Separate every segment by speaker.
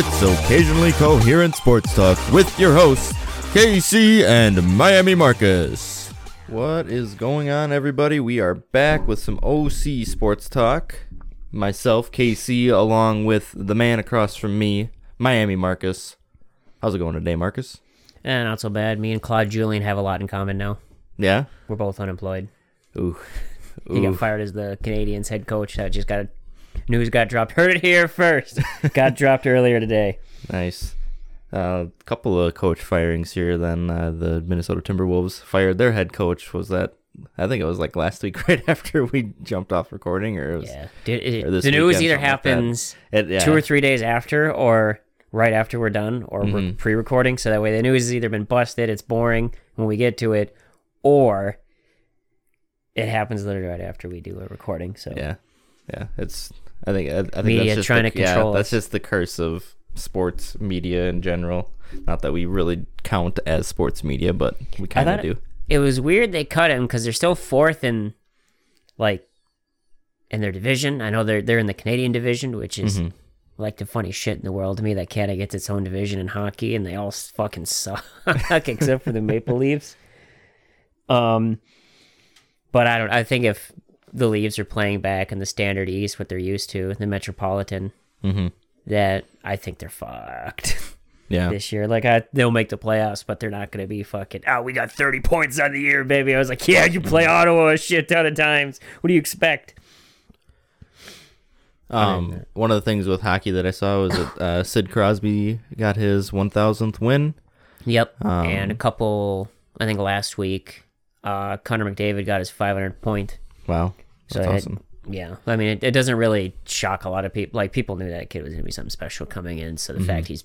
Speaker 1: It's occasionally coherent sports talk with your hosts, KC and Miami Marcus. What is going on, everybody? We are back with some OC sports talk. Myself, KC, along with the man across from me, Miami Marcus. How's it going today, Marcus?
Speaker 2: Eh, not so bad. Me and Claude Julien have a lot in common now.
Speaker 1: Yeah?
Speaker 2: We're both unemployed.
Speaker 1: Ooh.
Speaker 2: He got fired as the Canadiens head coach. That just got news got dropped. Heard it here first. got dropped earlier today.
Speaker 1: Nice. A uh, couple of coach firings here. Then uh, the Minnesota Timberwolves fired their head coach. Was that? I think it was like last week, right after we jumped off recording, or it was,
Speaker 2: Yeah, Dude, it-
Speaker 1: or
Speaker 2: the news either
Speaker 1: something like
Speaker 2: happens
Speaker 1: It- yeah.
Speaker 2: two or three days after, or right after we're done, or we're
Speaker 1: Mhm.
Speaker 2: pre-recording. So that way, the news has either been busted, it's boring when we get to it, or it happens literally right after we do a recording. So
Speaker 1: Yeah, yeah. It's. I think. I, I think
Speaker 2: Media
Speaker 1: that's just
Speaker 2: trying
Speaker 1: the,
Speaker 2: to control
Speaker 1: Yeah, that's just the curse of sports media in general. Not that we really count as sports media, but we kind of do.
Speaker 2: it- was weird they cut him because they're still fourth in like in their division. I know they're they're in the Canadian division, which is
Speaker 1: Mhm.
Speaker 2: like the funny shit in the world to me. That Canada gets its own division in hockey, and they all fucking suck except for the Maple Leafs. Um, but I don't. I think if the Leafs are playing back in the Standard East, what they're used to, the Metropolitan,
Speaker 1: Mhm.
Speaker 2: that I think they're fucked.
Speaker 1: Yeah.
Speaker 2: this year. Like I, they'll make the playoffs, but they're not going to be fucking. Oh, we got thirty points on the year, baby. I was like, yeah, you play Ottawa a shit ton of times. What do you expect?
Speaker 1: Um, one of the things with hockey that I saw was that uh, Sid Crosby got his 1,000th win.
Speaker 2: Yep.
Speaker 1: Um,
Speaker 2: and a couple, I think last week, uh, Connor McDavid got his five hundred point.
Speaker 1: Wow,
Speaker 2: So
Speaker 1: that's
Speaker 2: it-
Speaker 1: awesome.
Speaker 2: Yeah, I mean, it, it doesn't really shock a lot of people. Like people knew that kid was going to be something special coming in. So the fact he's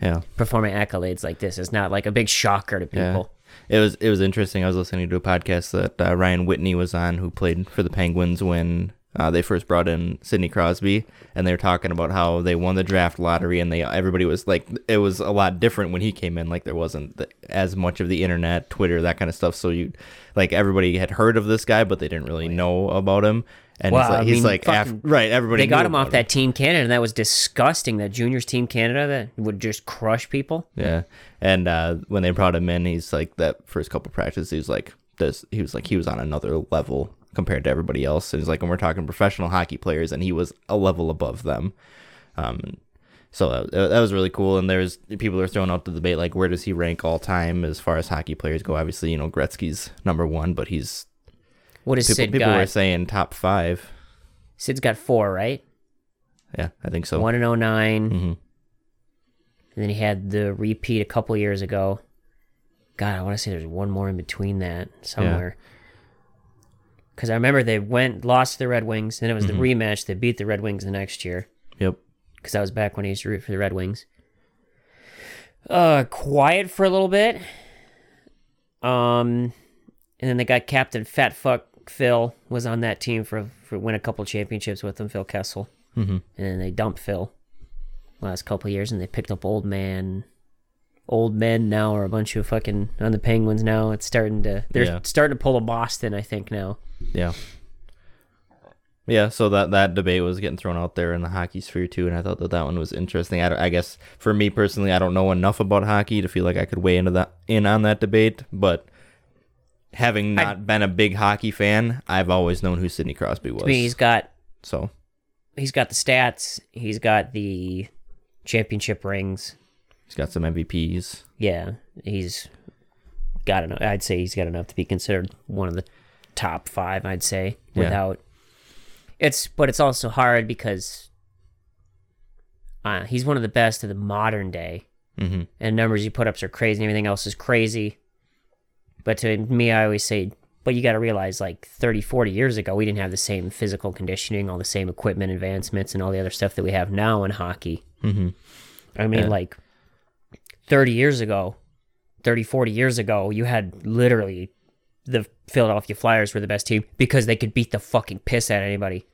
Speaker 1: Yeah.
Speaker 2: performing accolades like this is not like a big shocker to
Speaker 1: Yeah.
Speaker 2: people.
Speaker 1: It was it was interesting. I was listening to a podcast that uh, Ryan Whitney was on, who played for the Penguins when uh, they first brought in Sidney Crosby, and they were talking about how they won the draft lottery, and they everybody was like, it was a lot different when he came in. Like there wasn't the, as much of the internet, Twitter, that kind of stuff. So you, like everybody had heard of this guy, but they didn't really know about him. And
Speaker 2: Well,
Speaker 1: he's like,
Speaker 2: I
Speaker 1: he's like
Speaker 2: fucking-
Speaker 1: af- right. Everybody
Speaker 2: They got him off
Speaker 1: about
Speaker 2: that Team Canada, and that was disgusting. That juniors Team Canada that would just crush people.
Speaker 1: Yeah, and uh, when they brought him in, he's like that first couple practices. He was like this. He was like he was on another level compared to everybody else. And he's like when we're talking professional hockey players, and he was a level above them. Um, so that, that was really cool. And there's people are throwing out the debate like where does he rank all time as far as hockey players go? Obviously, you know Gretzky's number one, but he's
Speaker 2: What does
Speaker 1: people,
Speaker 2: Sid
Speaker 1: people
Speaker 2: got?
Speaker 1: were saying top five.
Speaker 2: Sid's got four, right?
Speaker 1: Yeah, I think so.
Speaker 2: One in 09.
Speaker 1: Mhm.
Speaker 2: And then he had the repeat a couple years ago. God, I want to say there's one more in between that somewhere. Because I remember they went, lost to the Red Wings, and it was
Speaker 1: Mm-hmm.
Speaker 2: the rematch. They beat the Red Wings the next year.
Speaker 1: Yep.
Speaker 2: Because that was back when I used to root for the Red Wings. Uh, quiet for a little bit. Um, and then they got Captain Fat Fuck Phil was on that team for for win a couple championships with them, Phil Kessel.
Speaker 1: Mm-hmm.
Speaker 2: And then they dumped Phil last couple years, and they picked up old man. Old men now are a bunch of fucking on the Penguins now. It's starting to they're
Speaker 1: Yeah.
Speaker 2: starting to pull a Boston, I think now.
Speaker 1: Yeah. Yeah, so that that debate was getting thrown out there in the hockey sphere too, and I thought that that one was interesting. I, I guess for me personally, I don't know enough about hockey to feel like I could weigh into that in on that debate. But having not been a big hockey fan, I've always known who Sidney Crosby was.
Speaker 2: I he's got
Speaker 1: so
Speaker 2: he's got the stats, he's got the championship rings.
Speaker 1: he's got some MVPs.
Speaker 2: Yeah, he's got enough. I'd say he's got enough to be considered one of the top five. I'd say
Speaker 1: Yeah.
Speaker 2: without it's, but it's also hard because uh, he's one of the best of the modern day,
Speaker 1: Mm-hmm.
Speaker 2: and numbers he put up are crazy. and Everything else is crazy. But to me, I always say, but you got to realize, like 30, 40 years ago, we didn't have the same physical conditioning, all the same equipment advancements, and all the other stuff that we have now in hockey.
Speaker 1: Mm-hmm.
Speaker 2: I mean,
Speaker 1: Yeah.
Speaker 2: like 30 years ago, 30, 40 years ago, you had literally the Philadelphia Flyers were the best team because they could beat the fucking piss out of anybody.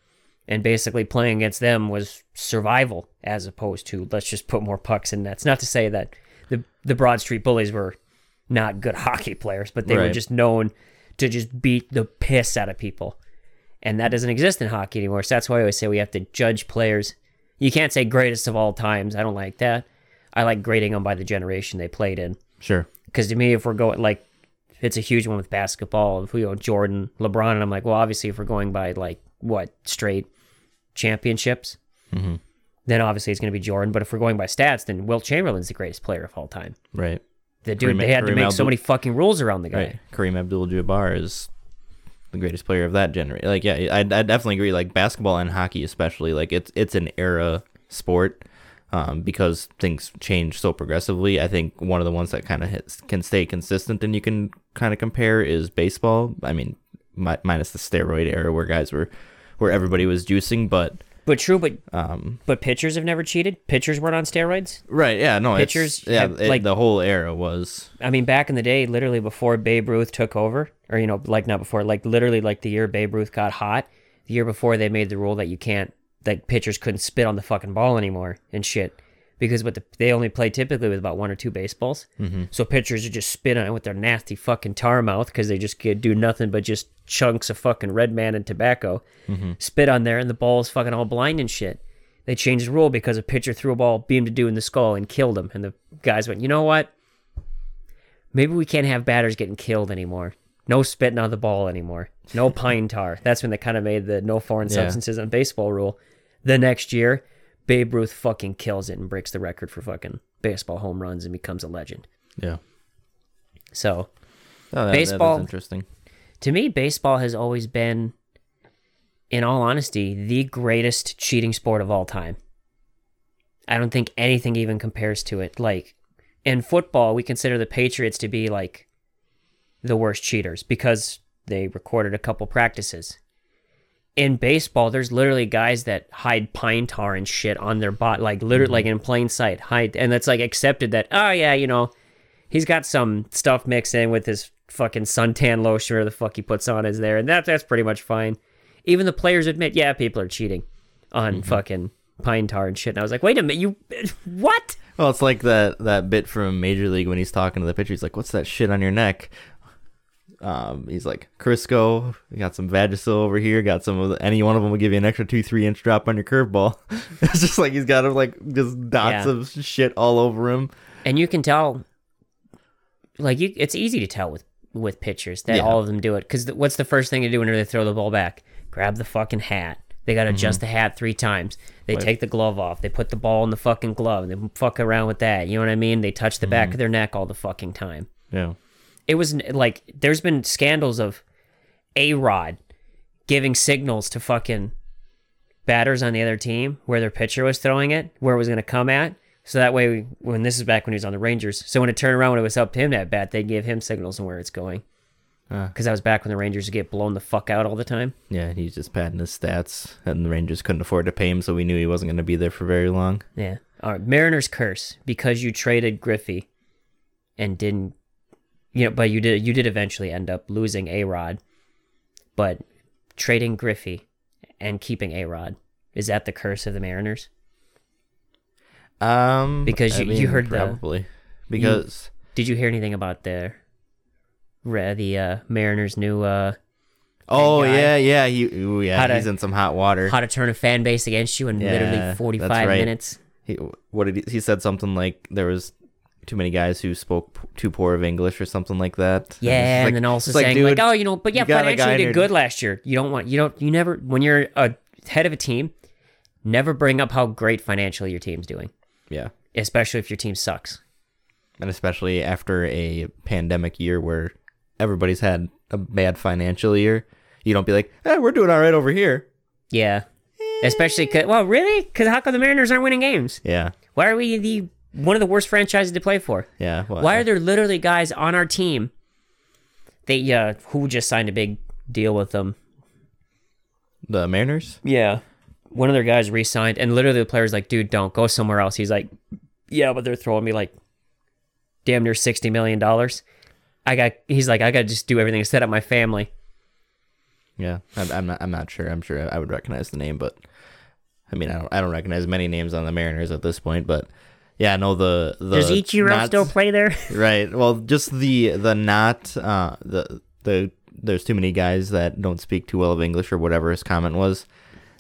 Speaker 2: And basically playing against them was survival as opposed to let's just put more pucks in nets. Not to say that the the Broad Street Bullies were not good hockey players, but they were just known to just beat the piss out of people. And that doesn't exist in hockey anymore. So that's why I always say we have to judge players You can't say greatest of all times. I don't like that. I like grading them by the generation they played in.
Speaker 1: Sure.
Speaker 2: Because to me, if we're going like, it's a huge one with basketball. If we go Jordan, LeBron, and I'm like, well, obviously, if we're going by like what straight championships,
Speaker 1: Mm-hmm.
Speaker 2: then obviously it's going to be Jordan. But if we're going by stats, then Wilt Chamberlain's the greatest player of all time.
Speaker 1: Right.
Speaker 2: The dude,
Speaker 1: Kareem-
Speaker 2: they had to
Speaker 1: Kareem
Speaker 2: make so many fucking rules around the guy.
Speaker 1: Right. Kareem Abdul-Jabbar is the greatest player of that generation. Like, yeah, I, I definitely agree. Like basketball and hockey, especially, like it's it's an era sport um, because things change so progressively. I think one of the ones that kind of can stay consistent and you can kind of compare is baseball. I mean, mi- minus the steroid era where guys were where everybody was juicing, but
Speaker 2: But true, but
Speaker 1: um,
Speaker 2: but pitchers have never cheated. Pitchers weren't on steroids.
Speaker 1: right, yeah, no,
Speaker 2: Pitchers
Speaker 1: yeah,
Speaker 2: have,
Speaker 1: it-
Speaker 2: like-
Speaker 1: the whole era was
Speaker 2: I mean, back in the day, literally before Babe Ruth took over, or you know, like not before, like literally like the year Babe Ruth got hot, the year before they made the rule that you can't, that pitchers couldn't spit on the fucking ball anymore and shit, because what the, they only play typically with about one or two baseballs, mm-hmm. so pitchers are just spit on it with their nasty fucking tar mouth because they just could do nothing but just chunks of fucking red man and tobacco, spit on there, and the ball is fucking all blind and shit. They changed the rule because a pitcher threw a ball, beamed a dude in the skull, and killed him. And the guys went, you know what? Maybe we can't have batters getting killed anymore. No spitting on the ball anymore. No pine tar. That's when they kind of made the no foreign
Speaker 1: Yeah.
Speaker 2: substances on baseball rule. The next year, Babe Ruth fucking kills it and breaks the record for fucking baseball home runs and becomes a legend.
Speaker 1: yeah.
Speaker 2: So
Speaker 1: Oh, that-
Speaker 2: Baseball-
Speaker 1: interesting.
Speaker 2: to me, baseball has always been, in all honesty, the greatest cheating sport of all time. I don't think anything even compares to it. Like in football, we consider the Patriots to be like the worst cheaters because they recorded a couple practices. In baseball, there's literally guys that hide pine tar and shit on their bot, like literally, mm-hmm. like in plain sight, hide, and that's like accepted that. Oh yeah, you know, he's got some stuff mixed in with his fucking suntan lotion or the fuck he puts on is there, and that that's pretty much fine. Even the players admit, yeah, people are cheating on mm-hmm. fucking pine tar and shit. And I was like, wait a minute, you what?
Speaker 1: Well, it's like that that bit from Major League when he's talking to the pitcher. He's like, "What's that shit on your neck?" Um, he's like, "Crisco, we got some Vagisil over here. Got some of the, any one of them will give you an extra two three inch drop on your curveball." it's just like he's got like just dots
Speaker 2: Yeah.
Speaker 1: of shit all over him.
Speaker 2: And you can tell, like you, it's easy to tell with with pitchers that
Speaker 1: Yeah.
Speaker 2: all of them do it. Because what's the first thing to do when they throw the ball back? Grab the fucking hat. They got to adjust the hat three times. They take the glove off. They put the ball in the fucking glove. And they fuck around with that. You know what I mean? They touch the back of their neck all the fucking time.
Speaker 1: Yeah,
Speaker 2: it was like there's been scandals of A-Rod giving signals to fucking batters on the other team where their pitcher was throwing it where it was going to come at so that way when this is back when he was on the rangers so when it turned around when it was up to him that bat they'd give him signals on where it's going because i was back when the rangers would get blown the fuck out all the time
Speaker 1: yeah. He's just padding his stats, and the Rangers couldn't afford to pay him, so we knew he wasn't going to be there for very long.
Speaker 2: yeah all right mariners curse because you traded griffey and didn't you know but you did you did eventually end up losing A-Rod but trading griffey and keeping A-Rod is that the curse of the mariners
Speaker 1: Um,
Speaker 2: Because
Speaker 1: I
Speaker 2: you- you heard the-
Speaker 1: probably because
Speaker 2: did you hear anything about the re- the uh, mariners new uh
Speaker 1: oh
Speaker 2: guy.
Speaker 1: yeah yeah he ooh, yeah
Speaker 2: to-
Speaker 1: he's in some hot water.
Speaker 2: how to turn a fan base against you in
Speaker 1: Yeah,
Speaker 2: literally 45
Speaker 1: right.
Speaker 2: minutes
Speaker 1: he what did he, he said something like there was too many guys who spoke p- too poor of English or something like that.
Speaker 2: Yeah,
Speaker 1: like-
Speaker 2: and then also
Speaker 1: it's like,
Speaker 2: saying like, oh, you know, but yeah,
Speaker 1: you got a guy
Speaker 2: financially
Speaker 1: in
Speaker 2: did
Speaker 1: your-
Speaker 2: good last year. You don't want, you don't, you never, when you're a head of a team, never bring up how great financially your team's doing,
Speaker 1: yeah,
Speaker 2: especially if your team sucks.
Speaker 1: and especially after a pandemic year where everybody's had a bad financial year, you don't be like, eh, we're doing all right over here.
Speaker 2: Yeah, especially cause, well, really, because how come the Mariners aren't winning games?
Speaker 1: Yeah,
Speaker 2: Why are we the one of the worst franchises to play for?
Speaker 1: yeah. Well,
Speaker 2: Why are there literally guys on our team? They uh, who just signed a big deal with them?
Speaker 1: the Mariners?
Speaker 2: Yeah. One of their guys re-signed, and literally the player's like, "Dude, don't go somewhere else." He's like, "Yeah, but they're throwing me like damn near sixty million dollars. I got." He's like, "I got to just do everything to set up my family."
Speaker 1: Yeah, I'm, I'm not. I'm not sure. I'm sure I would recognize the name, but I mean, I don't. I don't recognize many names on the Mariners at this point. But yeah, no, the the
Speaker 2: Does Ichiro
Speaker 1: not-
Speaker 2: still play there?
Speaker 1: right? Well, just the the not uh the the there's too many guys that don't speak too well of English or whatever his comment was,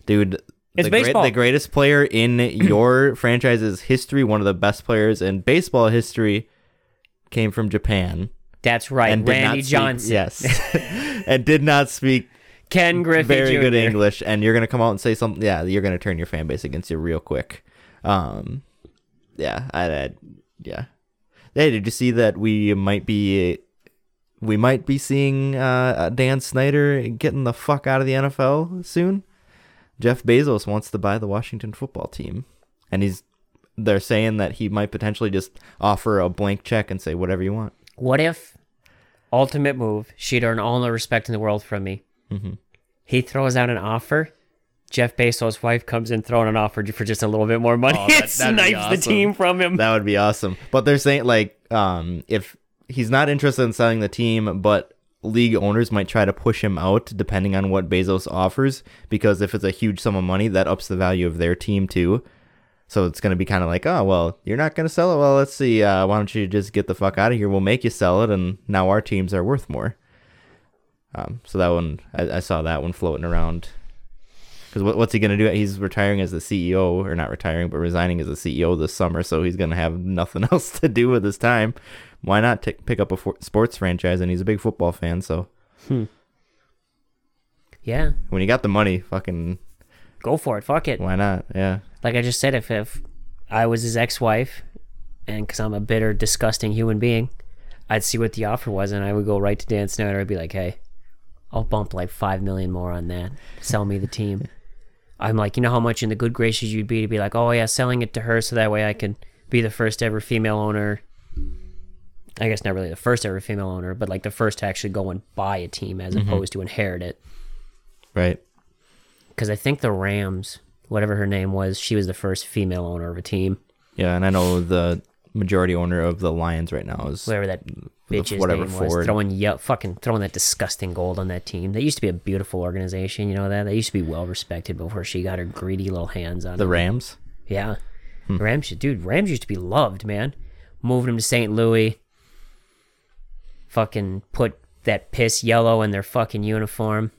Speaker 1: dude.
Speaker 2: It's
Speaker 1: the, great-
Speaker 2: baseball.
Speaker 1: the greatest player in your franchise's history, one of the best players in baseball history, came from Japan
Speaker 2: That's right,
Speaker 1: and
Speaker 2: Randy
Speaker 1: speak-
Speaker 2: Johnson.
Speaker 1: Yes, and did not speak
Speaker 2: Ken Griffey
Speaker 1: very
Speaker 2: Jr.
Speaker 1: good English. And you're gonna come out and say something. Yeah, you're gonna turn your fan base against you real quick. Um, yeah, I, I yeah. Hey, did you see that we might be we might be seeing uh, Dan Snyder getting the fuck out of the NFL soon? Jeff Bezos wants to buy the Washington football team, and he's they're saying that he might potentially just offer a blank check and say whatever you want.
Speaker 2: What if ultimate move? She'd earn all the respect in the world from me.
Speaker 1: Mm-hmm.
Speaker 2: He throws out an offer. Jeff Bezos' wife comes in throwing an offer for just a little bit more money.
Speaker 1: Oh, that-
Speaker 2: and
Speaker 1: that'd be
Speaker 2: snipes the
Speaker 1: awesome.
Speaker 2: team from him.
Speaker 1: That would be awesome. But they're saying like um if he's not interested in selling the team, but league owners might try to push him out depending on what Bezos offers because if it's a huge sum of money, that ups the value of their team too. So it's going to be kind of like, "Oh, well, you're not going to sell it. Well, let's see. Uh, why don't you just get the fuck out of here? We'll make you sell it and now our teams are worth more." Um so that one I, I saw that one floating around because what, what's he going to do? He's retiring as the CEO, or not retiring, but resigning as the CEO this summer. So he's going to have nothing else to do with his time. Why not t- pick up a for- sports franchise? And he's a big football fan. So hmm.
Speaker 2: Yeah,
Speaker 1: when you got the money, fucking
Speaker 2: go for it. Fuck it.
Speaker 1: why not? Yeah.
Speaker 2: Like I just said, if if I was his ex-wife, and because I'm a bitter, disgusting human being, I'd see what the offer was, and I would go right to Dan Snyder. I'd be like, "Hey, I'll bump like five million more on that. Sell me the team." I'm like, you know how much in the good graces you'd be to be like, "Oh yeah, selling it to her, so that way I can be the first ever female owner." I guess not really the first ever female owner, but like the first to actually go and buy a team as mm-hmm. opposed to inherit it.
Speaker 1: Right.
Speaker 2: Because I think the Rams, whatever her name was, she was the first female owner of a team.
Speaker 1: Yeah. And I know the majority owner of the Lions right now is
Speaker 2: whatever that bitch's
Speaker 1: whatever
Speaker 2: name was,
Speaker 1: Ford.
Speaker 2: throwing ye- fucking throwing that disgusting gold on that team. That used to be a beautiful organization, you know that. They used to be well respected before she got her greedy little hands on
Speaker 1: the
Speaker 2: it.
Speaker 1: Rams.
Speaker 2: Yeah, hmm. Rams, dude, Rams used to be loved, man. Moving them to St. Louis, fucking put that piss yellow in their fucking uniform.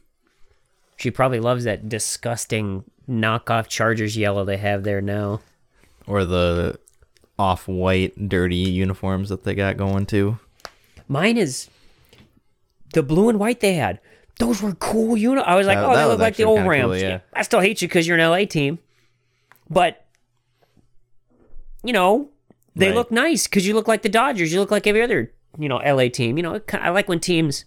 Speaker 2: She probably loves that disgusting knockoff Chargers yellow they have there now.
Speaker 1: Or the off white, dirty uniforms that they got going too.
Speaker 2: Mine is the blue and white they had. Those were cool uni. I was like,
Speaker 1: That-
Speaker 2: oh,
Speaker 1: that
Speaker 2: they look like the old Rams.
Speaker 1: cool, yeah.
Speaker 2: I still hate you because you're an LA team, but you know they
Speaker 1: Right.
Speaker 2: look nice because you look like the Dodgers. You look like every other you know LA team. You know, it I like when teams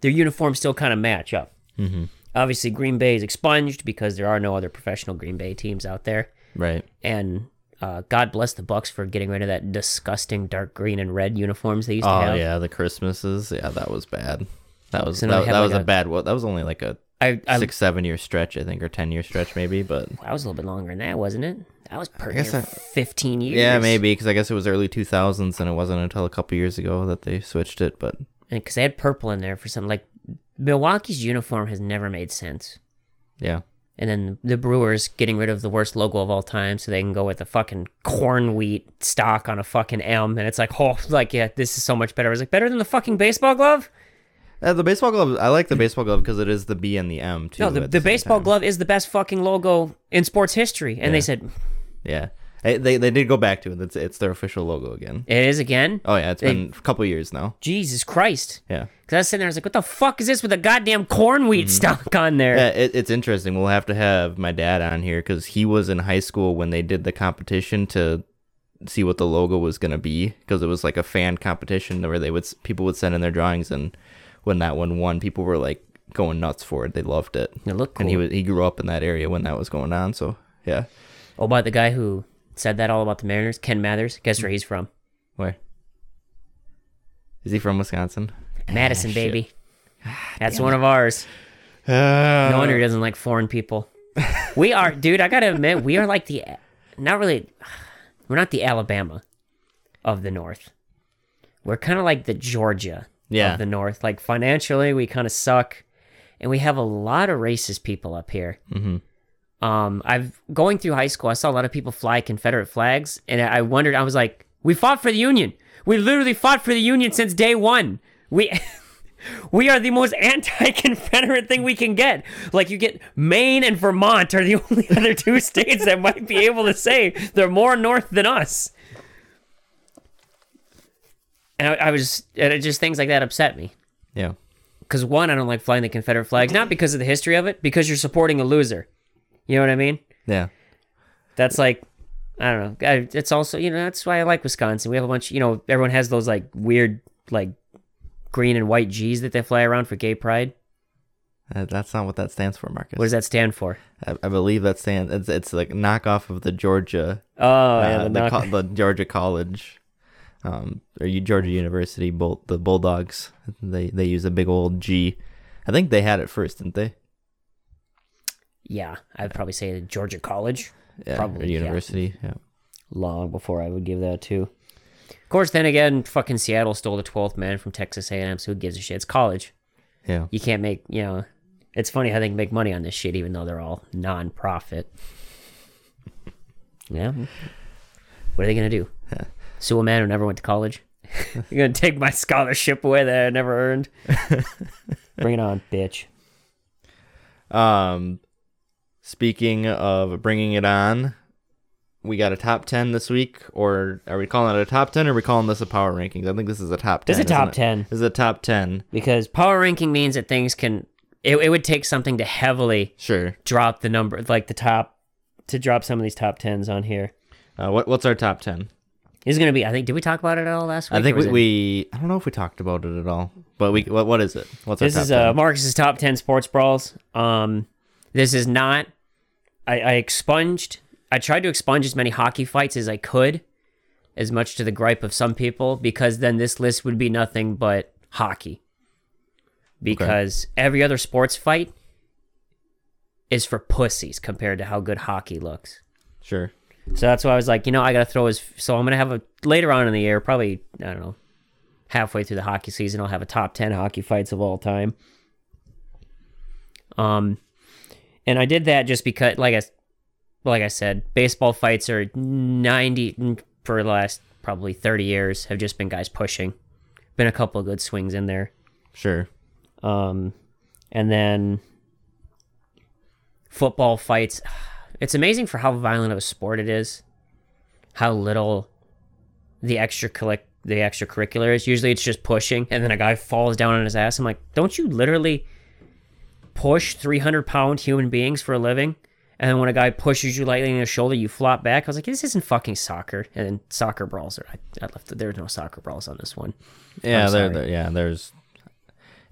Speaker 2: their uniforms still kind of match up. Mm-hmm. Obviously, Green Bay is expunged because there are no other professional Green Bay teams out there,
Speaker 1: Right.
Speaker 2: and uh, God bless the Bucks for getting rid of that disgusting dark green and red uniforms they used to have.
Speaker 1: Oh yeah, the Christmases. Yeah, that was bad. That was
Speaker 2: So
Speaker 1: that, that
Speaker 2: like
Speaker 1: was a,
Speaker 2: a-
Speaker 1: bad. Well, that was only like a
Speaker 2: I, I
Speaker 1: six, seven year stretch, I think, or ten year stretch maybe. But
Speaker 2: That was a little bit longer than that, wasn't it? That was pretty 15 years.
Speaker 1: yeah, maybe because I guess it was early two thousands, and it wasn't until a couple years ago that they switched it. But
Speaker 2: Because they had purple in there for something. Like, Milwaukee's uniform has never made sense.
Speaker 1: yeah,
Speaker 2: And then the Brewers getting rid of the worst logo of all time so they can go with a fucking corn wheat stock on a fucking M. And it's like, oh, like, yeah, this is so much better. I was like, better than the fucking baseball glove?
Speaker 1: uh, the baseball glove. I like the baseball glove because it is the B and the M too.
Speaker 2: No, the,
Speaker 1: at
Speaker 2: the baseball
Speaker 1: time.
Speaker 2: glove is the best fucking logo in sports history. And they said,
Speaker 1: Yeah, Hey, they they did go back to it. It's it's their official logo again.
Speaker 2: it is again?
Speaker 1: Oh yeah, It's been a couple years now.
Speaker 2: Jesus Christ.
Speaker 1: Yeah.
Speaker 2: Because I was sitting there, I was like, what the fuck is this with a goddamn corn wheat stock on there?
Speaker 1: Mm-hmm. Yeah, it, it's interesting. We'll have to have my dad on here because he was in high school when they did the competition to see what the logo was gonna be because it was like a fan competition where they would people would send in their drawings and when that one won, people were like going nuts for it. They loved it.
Speaker 2: It looked cool.
Speaker 1: And he was he grew up in that area when that was going on. So yeah,
Speaker 2: Oh, by the guy who said that all about the Mariners, Ken Mathers. Guess where he's from?
Speaker 1: where is he from? Wisconsin.
Speaker 2: Madison,
Speaker 1: Ah,
Speaker 2: baby. That's one of ours.
Speaker 1: Uh,
Speaker 2: No wonder he doesn't like foreign people. We are, dude. I gotta admit, we are like the, not really, we're not the Alabama of the North. We're kind of like the Georgia
Speaker 1: Yeah.
Speaker 2: of the North. Like financially, we kind of suck, and we have a lot of racist people up here.
Speaker 1: Mhm.
Speaker 2: Um, I've going through high school. I saw a lot of people fly Confederate flags, and I wondered. I was like, we fought for the Union. We literally fought for the Union since day one. We. We are the most anti-Confederate thing we can get. Like you get Maine and Vermont are the only other two states that might be able to say they're more north than us. And I, I was, and it just things like that upset me.
Speaker 1: Yeah.
Speaker 2: Because one, I don't like flying the Confederate flag, not because of the history of it, because you're supporting a loser. You know what I mean?
Speaker 1: Yeah.
Speaker 2: That's like, I don't know. I, it's also, you know, that's why I like Wisconsin. We have a bunch, you know, everyone has those like weird, like green and white G's that they fly around for gay pride.
Speaker 1: Uh, that's not what that stands for, Marcus.
Speaker 2: What does that stand for?
Speaker 1: I, I believe that stands. It's, it's like knockoff of the Georgia,
Speaker 2: Oh,
Speaker 1: uh,
Speaker 2: yeah, the
Speaker 1: the, co- the Georgia College, um, or you Georgia University. Bull, the Bulldogs. They they use a big old G. I think they had it first, didn't they?
Speaker 2: yeah, I'd probably say Georgia College.
Speaker 1: Yeah,
Speaker 2: Probably, yeah.
Speaker 1: university. Yeah.
Speaker 2: Long before I would give that too. Of course, then again, fucking Seattle stole the twelfth man from Texas A&M. So who gives a shit? It's college.
Speaker 1: Yeah.
Speaker 2: You can't make, you know. It's funny how they can make money on this shit, even though they're all non-profit. Yeah. What are they gonna do? Sue a man who never went to college? You're gonna take my scholarship away that I never earned? Bring it on, bitch.
Speaker 1: Um, speaking of bringing it on, we got a top ten this week, or are we calling it a top ten, or are we calling this a power rankings? I think this is a top ten.
Speaker 2: This is a top
Speaker 1: it?
Speaker 2: 10.
Speaker 1: This is a top ten.
Speaker 2: Because power ranking means that things can. It, it would take something to heavily
Speaker 1: Sure.
Speaker 2: drop the number, like the top, to drop some of these top tens on here.
Speaker 1: Uh, what what's our top ten?
Speaker 2: Is gonna be. I think. Did we talk about it at all last week?
Speaker 1: I think we, we I don't know if we talked about it at all, but we what what is it? What's our
Speaker 2: This is uh, Marcus's top ten sports brawls. Um, this is not. I, I expunged. I tried to expunge as many hockey fights as I could, as much to the gripe of some people, because then this list would be nothing but hockey. Because every other sports fight is for pussies compared to how good hockey looks.
Speaker 1: sure.
Speaker 2: So that's why I was like, you know, I gotta throw his. So I'm gonna have a later on in the year, probably I don't know, halfway through the hockey season, I'll have a top ten hockey fights of all time. Um, and I did that just because, like I, like I said, baseball fights are ninety for the last probably thirty years have just been guys pushing. Been a couple of good swings in there.
Speaker 1: Sure.
Speaker 2: Um, and then football fights. It's amazing for how violent of a sport it is. How little the extra the extracurricular is. Usually it's just pushing, and then a guy falls down on his ass. I'm like, don't you literally push 300 pound human beings for a living? And then when a guy pushes you lightly in the shoulder, you flop back. I was like, this isn't fucking soccer. And then soccer brawls are. I, I left. There was no soccer brawls on this one.
Speaker 1: Yeah, there, there- yeah. There's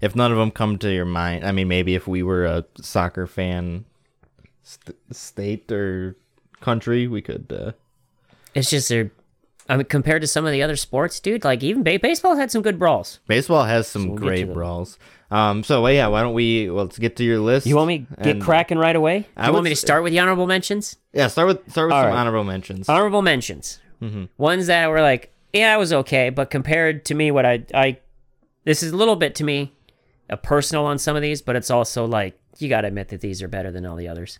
Speaker 1: if none of them come to your mind. I mean, maybe if we were a soccer fan st- state or country, we could. Uh,
Speaker 2: It's just they're. I mean, compared to some of the other sports, dude, like even ba- baseball had some good brawls.
Speaker 1: baseball has some
Speaker 2: we'll get to
Speaker 1: great
Speaker 2: them.
Speaker 1: brawls. Um. So well, yeah. Why don't we? Well, let's get to your list.
Speaker 2: You want me to get
Speaker 1: And-
Speaker 2: cracking right away? Do
Speaker 1: I
Speaker 2: you
Speaker 1: would
Speaker 2: want me to
Speaker 1: s-
Speaker 2: start with the honorable mentions?
Speaker 1: Yeah. Start with start with
Speaker 2: All
Speaker 1: some
Speaker 2: right.
Speaker 1: honorable mentions.
Speaker 2: Honorable mentions. Ones that were like, yeah, it was okay, but compared to me, what I I, this is a little bit to me, a personal on some of these, but it's also like you got to admit that these are better than all the others.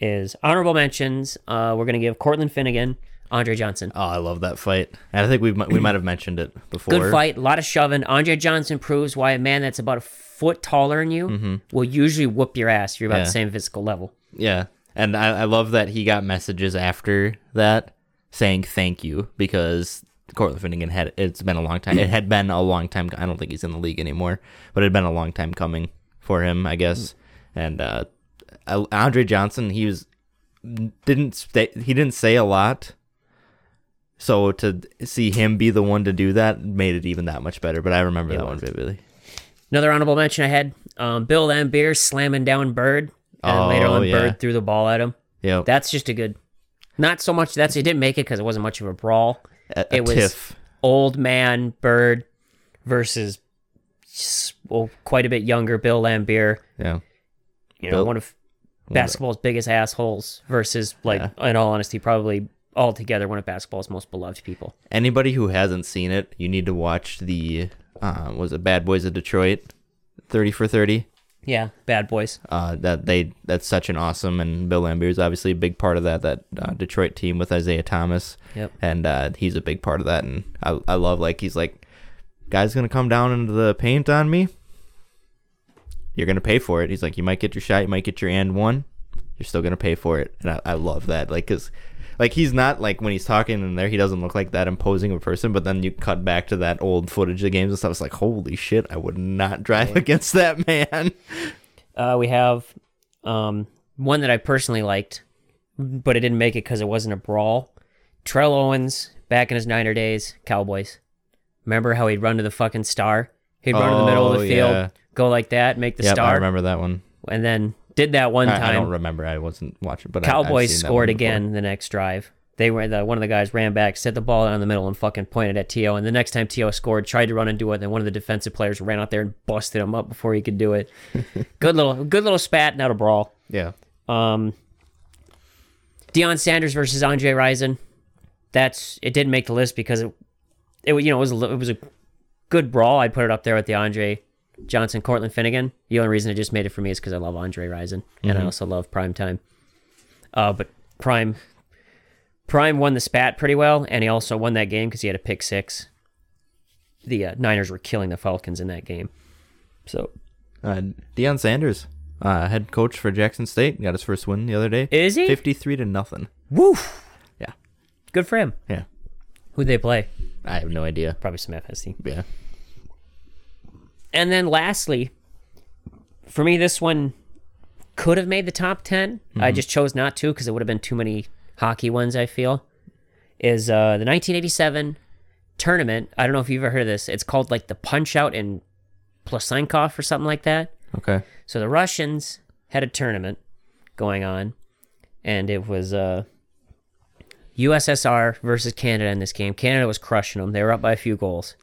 Speaker 2: Is honorable mentions. Uh, we're gonna give Cortland Finnegan, Andre Johnson.
Speaker 1: Oh, I love that fight. And I think we we might have mentioned it before.
Speaker 2: Good fight, a lot of shoving. Andre Johnson proves why a man that's about a foot taller than you will usually whoop your ass. if You're about
Speaker 1: Yeah.
Speaker 2: the same physical level.
Speaker 1: Yeah, and I, I love that he got messages after that saying thank you because Cortland Finnegan had it's been a long time. It had been a long time. I don't think he's in the league anymore, but it had been a long time coming for him, I guess. And uh, uh, Andre Johnson, he was didn't stay, he didn't say a lot. So to see him be the one to do that made it even that much better. But I remember that one vividly.
Speaker 2: Another honorable mention I had um, Bill Laimbeer slamming down Bird, and later
Speaker 1: Oh,
Speaker 2: on
Speaker 1: yeah.
Speaker 2: Bird threw the ball at him.
Speaker 1: Yeah,
Speaker 2: That's just a good. Not so much. That's it didn't make it because it wasn't much of a brawl.
Speaker 1: a, a
Speaker 2: it was
Speaker 1: tiff.
Speaker 2: old man Bird versus well, quite a bit younger Bill Laimbeer.
Speaker 1: Yeah,
Speaker 2: You know, one of basketball's biggest assholes versus like,
Speaker 1: Yeah.
Speaker 2: in all honesty, probably altogether one of basketball's most beloved people.
Speaker 1: anybody who hasn't seen it, you need to watch the uh, was it Bad Boys of Detroit, thirty for thirty.
Speaker 2: Yeah, bad boys.
Speaker 1: Uh, that they that's such an awesome and Bill Laimbeer is obviously a big part of that that uh, Detroit team with Isiah Thomas.
Speaker 2: Yep.
Speaker 1: and uh, he's a big part of that. And I I love like he's like, guys gonna come down into the paint on me. you're gonna pay for it. He's like, you might get your shot, you might get your and one, you're still gonna pay for it, and I, I love that. Like, cause like he's not like when he's talking in there, he doesn't look like that imposing of a person. But then you cut back to that old footage of games and stuff. It's like, holy shit, I would not drive against that man.
Speaker 2: Uh, we have um, one that I personally liked, but it didn't make it because it wasn't a brawl. Terrell Owens, back in his Niner days, Cowboys. Remember how he'd run to the fucking star? He'd run to the middle of
Speaker 1: Oh,
Speaker 2: the field,
Speaker 1: yeah.
Speaker 2: go like that, make the
Speaker 1: Yep, I
Speaker 2: star,
Speaker 1: remember that one.
Speaker 2: and then did that one
Speaker 1: I, I don't remember. I wasn't watching, but I-
Speaker 2: Cowboys scored again the next drive. They were the one of the guys ran back, set the ball down the middle, and fucking pointed at To. And the next time T.O. scored, tried to run and do it, then one of the defensive players ran out there and busted him up before he could do it. good little, good little spat, not a brawl.
Speaker 1: Yeah.
Speaker 2: Um, Deion Sanders versus Andre Rison. That's it. Didn't make the list because it, it you know it was a, it was a good brawl. I'd put it up there with the Andre Johnson, Cortland Finnegan. The only reason it just made it for me is because I love Andre Rison and I also love Prime Time. Uh, but Prime Prime won the spat pretty well, and he also won that game because he had a pick six. The uh, Niners were killing the Falcons in that game. So
Speaker 1: Uh, Deion Sanders, uh, head coach for Jackson State, got his first win the other day.
Speaker 2: is he?
Speaker 1: Fifty-three to nothing.
Speaker 2: Woo!
Speaker 1: Yeah.
Speaker 2: Good for him.
Speaker 1: Yeah.
Speaker 2: Who'd they play?
Speaker 1: I have no idea.
Speaker 2: Probably some FSC.
Speaker 1: Yeah.
Speaker 2: And then lastly, for me, this one could have made the top 10. I just chose not to because it would have been too many hockey ones, I feel. Is uh, the 1987 tournament. I don't know if you've ever heard of this. It's called like the Punch Out in Plasenkov or something like that.
Speaker 1: Okay.
Speaker 2: So the Russians had a tournament going on, and it was uh, USSR versus Canada in this game. Canada was crushing them. They were up by a few goals.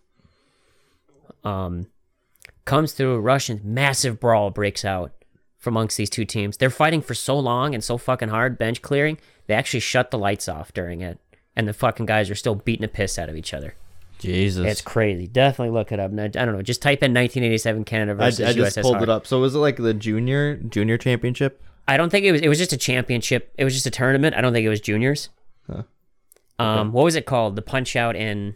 Speaker 2: Um, comes through. Russians massive brawl breaks out from amongst these two teams. They're fighting for so long and so fucking hard, bench clearing. They actually shut the lights off during it, and the fucking guys are still beating the piss out of each other.
Speaker 1: Jesus.
Speaker 2: It's crazy. Definitely look it up. I, don't know. Just type in 1987 Canada
Speaker 1: I, I just
Speaker 2: USSR.
Speaker 1: pulled it up. So was it like the junior junior championship?
Speaker 2: I don't think it was. It was just a championship. It was just a tournament. I don't think it was juniors.
Speaker 1: Huh.
Speaker 2: Um, what was it called? The punch out in.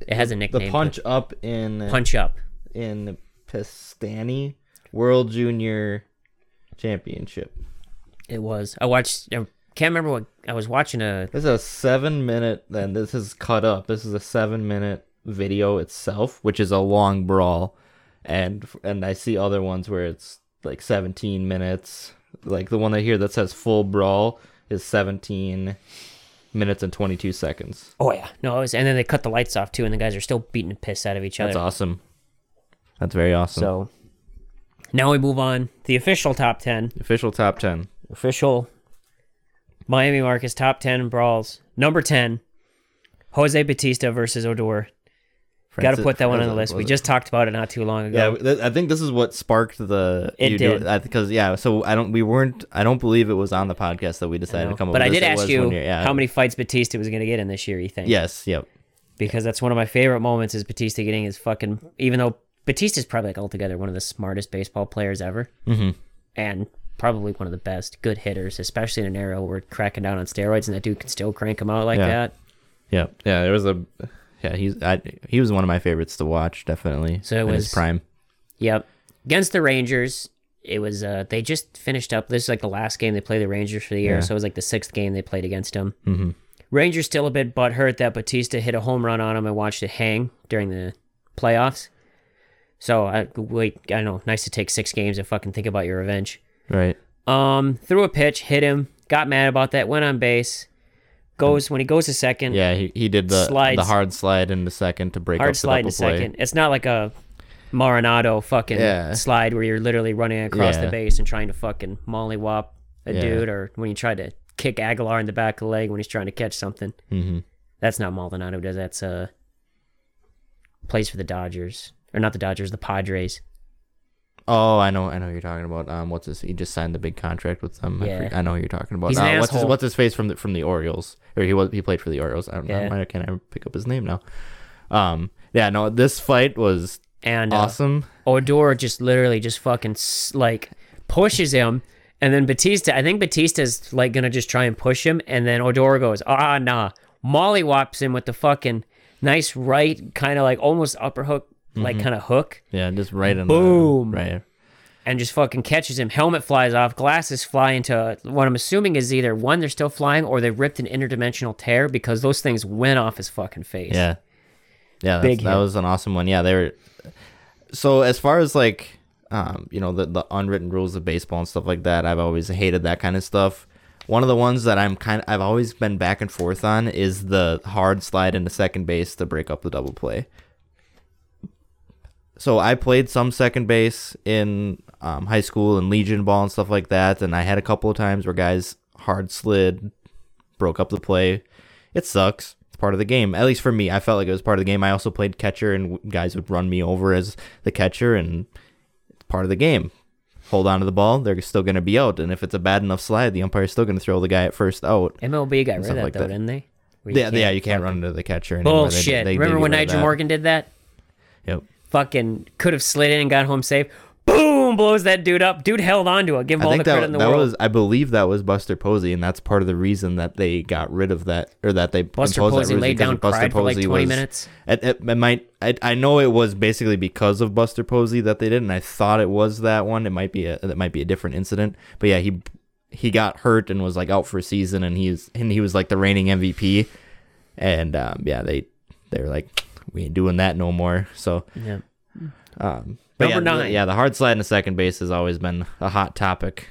Speaker 2: It has a nickname.
Speaker 1: The punch up in
Speaker 2: Punch up.
Speaker 1: In Piešťany World Junior Championship.
Speaker 2: It was. I watched. I can't remember what I was watching. A
Speaker 1: This is a seven minute. Then this is cut up. This is a seven minute video itself, which is a long brawl, and and I see other ones where it's like seventeen minutes. Like the one I hear that says full brawl is seventeen minutes and twenty two seconds.
Speaker 2: oh yeah, no, it was. And then they cut the lights off too, and the guys are still beating the piss out of each other.
Speaker 1: That's awesome. That's very awesome.
Speaker 2: So now we move on. The official top ten.
Speaker 1: official top ten.
Speaker 2: Official Miami Marcus top ten brawls. Number ten. Jose Bautista versus Odor. Got to put that one on the list. We
Speaker 1: it-
Speaker 2: just talked about it not too long ago.
Speaker 1: Yeah, I think this is what sparked the.
Speaker 2: It
Speaker 1: you
Speaker 2: did.
Speaker 1: because yeah. So I don't. We weren't. I don't believe it was on the podcast that we decided to come up.
Speaker 2: But
Speaker 1: with
Speaker 2: I did ask you
Speaker 1: yeah.
Speaker 2: how many fights Bautista was going to get in this year. You think?
Speaker 1: Yes. Yep.
Speaker 2: Because that's one of my favorite moments is Bautista getting his fucking. Even though Bautista's probably like altogether one of the smartest baseball players ever,
Speaker 1: Mm-hmm.
Speaker 2: and probably one of the best good hitters, especially in an era where we're cracking down on steroids, and that dude can still crank them out like
Speaker 1: Yeah.
Speaker 2: that.
Speaker 1: Yeah, Yeah. There was a. Yeah. He's. I, he was one of my favorites to watch. Definitely.
Speaker 2: So it
Speaker 1: in
Speaker 2: was-
Speaker 1: his prime.
Speaker 2: Yep. Against the Rangers, it was uh they just finished up. This is like the last game they played the Rangers for the year,
Speaker 1: Yeah.
Speaker 2: so it was like the sixth game they played against them.
Speaker 1: Mm-hmm.
Speaker 2: Rangers still a bit butthurt that Bautista hit a home run on him and watched it hang during the playoffs. So I wait. I don't know. Nice to take six games and fucking think about your revenge.
Speaker 1: Right.
Speaker 2: Um, threw a pitch, hit him, got mad about that, went on base. Goes when he goes to second.
Speaker 1: Yeah. He, he did the
Speaker 2: Slides.
Speaker 1: the hard slide in the second to break
Speaker 2: hard
Speaker 1: up the
Speaker 2: slide to
Speaker 1: play.
Speaker 2: second. It's not like a Marinado fucking
Speaker 1: Yeah.
Speaker 2: slide where you're literally running across the base and trying to fucking mollywop a
Speaker 1: Yeah.
Speaker 2: dude, or when you try to kick Aguilar in the back of the leg when he's trying to catch something.
Speaker 1: Mm-hmm.
Speaker 2: That's not Maldonado does. That's uh plays for the Dodgers or not the Dodgers, the Padres.
Speaker 1: Oh, I know. I know you're talking about. Um, what's his? He just signed the big contract with them. I,
Speaker 2: Yeah.
Speaker 1: forget- I know you're talking about.
Speaker 2: He's an
Speaker 1: Uh, what's his, what's his face from the from the Orioles? Or he was he played for the Orioles. I don't
Speaker 2: Yeah.
Speaker 1: know. I can't ever pick up his name now. Um, yeah, no, this fight was
Speaker 2: And uh,
Speaker 1: awesome.
Speaker 2: Odor just literally just fucking like pushes him, and then Bautista. I think Bautista's like gonna just try and push him, and then Odor goes, ah nah, Molly whops him with the fucking nice right, kind of like almost upper hook, like kind of hook.
Speaker 1: Yeah, just right in the
Speaker 2: Boom.
Speaker 1: the right.
Speaker 2: and just fucking catches him. Helmet flies off, glasses fly into what I'm assuming is either one they're still flying or they ripped an interdimensional tear because those things went off his fucking face.
Speaker 1: Yeah, yeah,
Speaker 2: Big
Speaker 1: that was an awesome one. Yeah, they were. So as far as like, um, you know, the the unwritten rules of baseball and stuff like that, I've always hated that kind of stuff. One of the ones that I'm kind of, I've always been back and forth on is the hard slide into second base to break up the double play. So I played some second base in um, high school and Legion ball and stuff like that, and I had a couple of times where guys hard slid, broke up the play. It sucks. It's part of the game. At least for me, I felt like it was part of the game. I also played catcher, and guys would run me over as the catcher, and it's part of the game. Hold on to the ball, they're still going to be out, and if it's a bad enough slide, the umpire's still going to throw the guy at first out.
Speaker 2: MLB got rid of that
Speaker 1: like
Speaker 2: though,
Speaker 1: that.
Speaker 2: didn't they? Where
Speaker 1: Yeah, yeah, you can't run into the catcher anymore.
Speaker 2: Bullshit.
Speaker 1: they- they
Speaker 2: Remember when
Speaker 1: Nyjer.
Speaker 2: Morgan did that?
Speaker 1: Yep.
Speaker 2: Fucking could have slid in and got home safe. Boom! Blows that dude up. Dude held onto it. Give him
Speaker 1: I
Speaker 2: all the
Speaker 1: think
Speaker 2: credit in the
Speaker 1: that
Speaker 2: world.
Speaker 1: was I believe that was Buster Posey, and that's part of the reason that they got rid of that or that they
Speaker 2: Buster
Speaker 1: that
Speaker 2: Posey laid down,
Speaker 1: Buster
Speaker 2: cried for like 20
Speaker 1: was-
Speaker 2: minutes.
Speaker 1: It, it, it might I, I know it was basically because of Buster Posey that they did, and I thought it was that one. It might be a it might be a different incident, but yeah, he he got hurt and was like out for a season, and he's and he was like the reigning MVP, and um, yeah, they they were like we ain't doing that no more. So
Speaker 2: Yeah.
Speaker 1: um, but
Speaker 2: Number
Speaker 1: yeah, the-
Speaker 2: nine.
Speaker 1: yeah, the hard slide in the second base has always been a hot topic.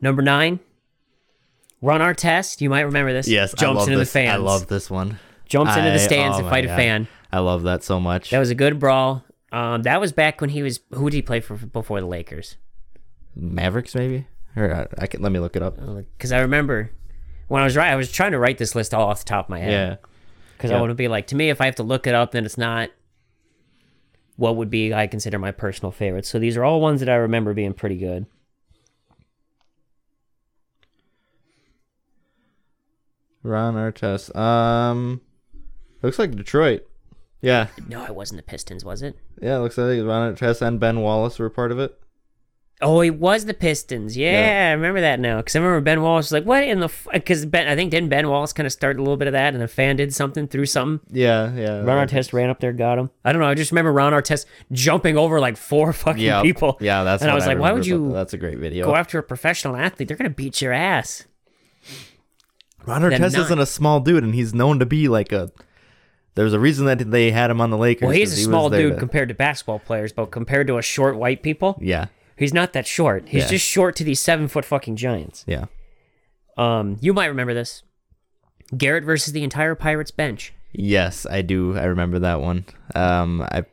Speaker 2: Number nine. Run our test. You might remember this.
Speaker 1: Yes, I
Speaker 2: jumps into
Speaker 1: this.
Speaker 2: the fans.
Speaker 1: I love this one.
Speaker 2: jumps into the stands
Speaker 1: oh
Speaker 2: to
Speaker 1: my
Speaker 2: fight a fan.
Speaker 1: I love that so much.
Speaker 2: That was a good brawl. Um, that was back when he was. Who did he play for before the Lakers?
Speaker 1: Mavericks, maybe. Or uh, I can let me look it up.
Speaker 2: Because I remember when I was right, I was trying to write this list all off the top of my head.
Speaker 1: Yeah,
Speaker 2: Because I
Speaker 1: Yeah.
Speaker 2: want to be like, to me, if I have to look it up, then it's not what would be I consider my personal favorites. So these are all ones that I remember being pretty good.
Speaker 1: Ron Artest. Um, looks like Detroit. Yeah,
Speaker 2: No, it wasn't the Pistons, was it?
Speaker 1: yeah. it Looks like Ron Artest and Ben Wallace were part of it.
Speaker 2: Oh, it was the Pistons. Yeah,
Speaker 1: Yeah.
Speaker 2: I remember that now. Because I remember Ben Wallace was like, "What in the?" Because Ben, I think didn't Ben Wallace kind of start a little bit of that, and a fan did something through something.
Speaker 1: Yeah, yeah.
Speaker 2: Ron Artest ran up there, got him. I don't know. I just remember Ron Artest jumping over like four fucking
Speaker 1: Yeah,
Speaker 2: people.
Speaker 1: Yeah, that's.
Speaker 2: And I
Speaker 1: what
Speaker 2: was like, why would you.
Speaker 1: That's a great video.
Speaker 2: Go after a professional athlete. They're gonna beat your ass.
Speaker 1: Ron Artest
Speaker 2: nine.
Speaker 1: isn't a small dude, and he's known to be like a. There's a reason that they had him on the Lakers.
Speaker 2: Well, he's a
Speaker 1: he
Speaker 2: small dude
Speaker 1: to-
Speaker 2: compared to basketball players, but compared to a short white people,
Speaker 1: yeah,
Speaker 2: he's not that short. He's
Speaker 1: Yeah.
Speaker 2: just short to these seven foot fucking giants.
Speaker 1: yeah.
Speaker 2: Um, you might remember this. Garrett versus the entire Pirates bench.
Speaker 1: Yes, I do. I remember that one. Um, I.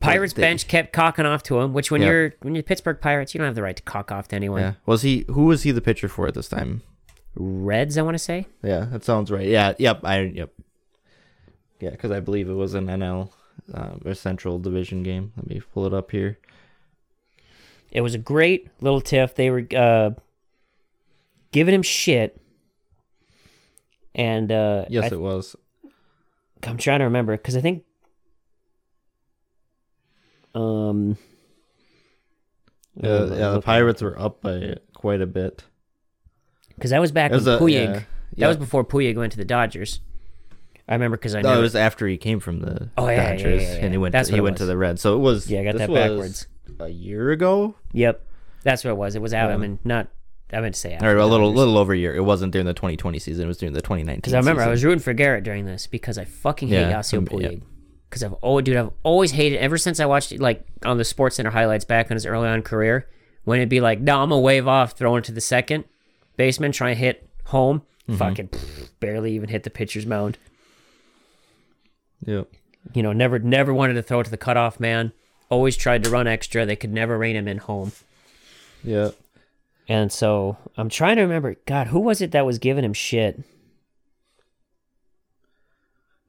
Speaker 2: Pirates
Speaker 1: they-
Speaker 2: bench kept cocking off to him, which when
Speaker 1: Yeah.
Speaker 2: you're when you're Pittsburgh Pirates, you don't have the right to cock off to anyone.
Speaker 1: Yeah. Was he? Who was he the pitcher for at this time?
Speaker 2: Reds, I want to say.
Speaker 1: Yeah, that sounds right. Yeah, yep, I yep. Yeah, because I believe it was an NL uh, or Central Division game. Let me pull it up here.
Speaker 2: It was a great little tiff. They were uh, giving him shit, and uh,
Speaker 1: Yes,
Speaker 2: I,
Speaker 1: it was.
Speaker 2: I'm trying to remember because I think, um,
Speaker 1: Yeah, yeah, the Pirates were up by quite a bit.
Speaker 2: because that was back
Speaker 1: It
Speaker 2: when
Speaker 1: a-
Speaker 2: Puig.
Speaker 1: yeah,
Speaker 2: That
Speaker 1: yeah.
Speaker 2: was before Puig went to the Dodgers. I remember because I
Speaker 1: No,
Speaker 2: know.
Speaker 1: it was after he came from the
Speaker 2: Oh, yeah,
Speaker 1: Dodgers,
Speaker 2: yeah, yeah,
Speaker 1: and he went.
Speaker 2: That's
Speaker 1: to, he went to the Reds. So it was.
Speaker 2: Yeah, I got that
Speaker 1: was
Speaker 2: backwards.
Speaker 1: A year ago,
Speaker 2: Yep, that's what it was. It was out. I mean, not. I meant to say after
Speaker 1: or a little, little over a year. It wasn't during the 2020 season. It was during the 2019.
Speaker 2: Because I remember I was rooting for Garrett during this because I fucking hate
Speaker 1: Yeah,
Speaker 2: Yasiel
Speaker 1: um.
Speaker 2: Puig. Because I've always, dude, I've always hated ever since I watched it, like on the Sports Center highlights back in his early on career when it'd be like, no, I'm gonna wave off, throwing it to the second baseman, try and hit home,
Speaker 1: Mm-hmm.
Speaker 2: fucking pff, barely even hit the pitcher's mound.
Speaker 1: Yep.
Speaker 2: You know, never, never wanted to throw it to the cutoff man. Always tried to run extra. They could never rein him in home.
Speaker 1: Yeah.
Speaker 2: And so I'm trying to remember. God, who was it that was giving him shit?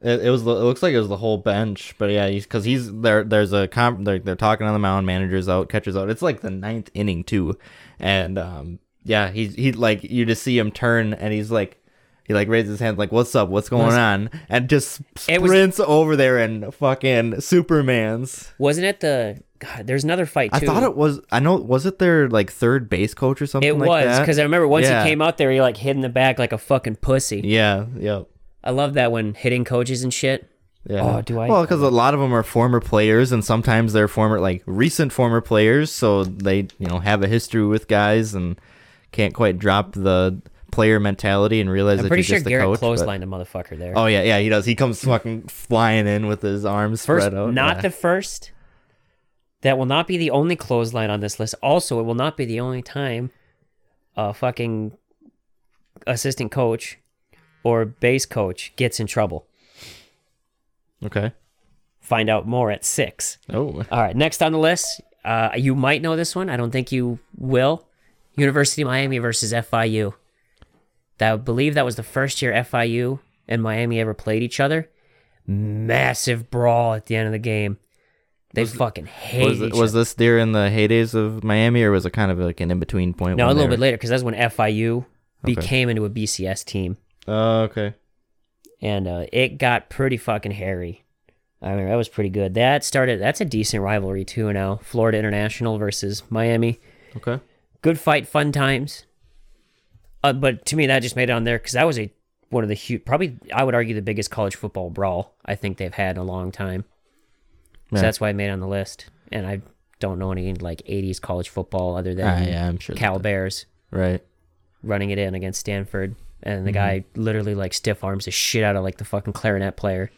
Speaker 1: It, it was. the- It looks like it was the whole bench, but yeah, because he's, there. There's a comp. They're, they're talking on the mound. Managers out, catchers out. It's like the ninth inning too, and um, yeah, he's he like you just see him turn, and he's like, he like raises his hand like, "What's up? What's going on?" And just
Speaker 2: It was-
Speaker 1: sprints over there and fucking Superman's.
Speaker 2: Wasn't it the? God, there's another fight too.
Speaker 1: I thought it was. I know. Was it their like third base coach or something?
Speaker 2: It
Speaker 1: like
Speaker 2: was
Speaker 1: that?
Speaker 2: because I remember once
Speaker 1: Yeah.
Speaker 2: he came out there, he like hid in the back like a fucking pussy.
Speaker 1: Yeah. Yep.
Speaker 2: I love that when hitting coaches and shit.
Speaker 1: Yeah.
Speaker 2: Oh, do I-
Speaker 1: Well, because a lot of them are former players, and sometimes they're former, like recent former players, so they, you know, have a history with guys and can't quite drop the player mentality and realize
Speaker 2: I'm
Speaker 1: that
Speaker 2: pretty
Speaker 1: you're
Speaker 2: sure
Speaker 1: just
Speaker 2: Garrett
Speaker 1: coach. but-
Speaker 2: clotheslined a motherfucker there.
Speaker 1: Oh yeah, yeah, he does. He comes fucking flying in with his arms
Speaker 2: First,
Speaker 1: spread out.
Speaker 2: not
Speaker 1: yeah.
Speaker 2: the first. That will not be the only clothesline on this list. Also, it will not be the only time a fucking assistant coach or base coach gets in trouble.
Speaker 1: okay.
Speaker 2: Find out more at six.
Speaker 1: Oh,
Speaker 2: All right, next on the list, uh, you might know this one. I don't think you will. University of Miami versus FIU. That I believe that was the first year FIU and Miami ever played each other. Massive brawl at the end of the game. They fucking hated
Speaker 1: was, it,
Speaker 2: each
Speaker 1: was
Speaker 2: other.
Speaker 1: this during the heydays of Miami, or was it kind of like an in between point?
Speaker 2: No, a little bit later because that's when FIU
Speaker 1: Okay.
Speaker 2: became into a BCS team,
Speaker 1: Oh, okay.
Speaker 2: and uh, it got pretty fucking hairy. I mean, that was pretty good. That started. That's a decent rivalry too. Now, Florida International versus Miami.
Speaker 1: Okay.
Speaker 2: good fight, fun times. Uh, but to me, that just made it on there because that was a one of the huge, probably I would argue the biggest college football brawl I think they've had in a long time.
Speaker 1: Yeah.
Speaker 2: So that's why I made it on the list. And I don't know any like '80s college football other than
Speaker 1: Ah, yeah, I'm sure.
Speaker 2: Cal Bears
Speaker 1: Right.
Speaker 2: running it in against Stanford, and the
Speaker 1: Mm-hmm.
Speaker 2: guy literally like stiff arms the shit out of like the fucking clarinet player.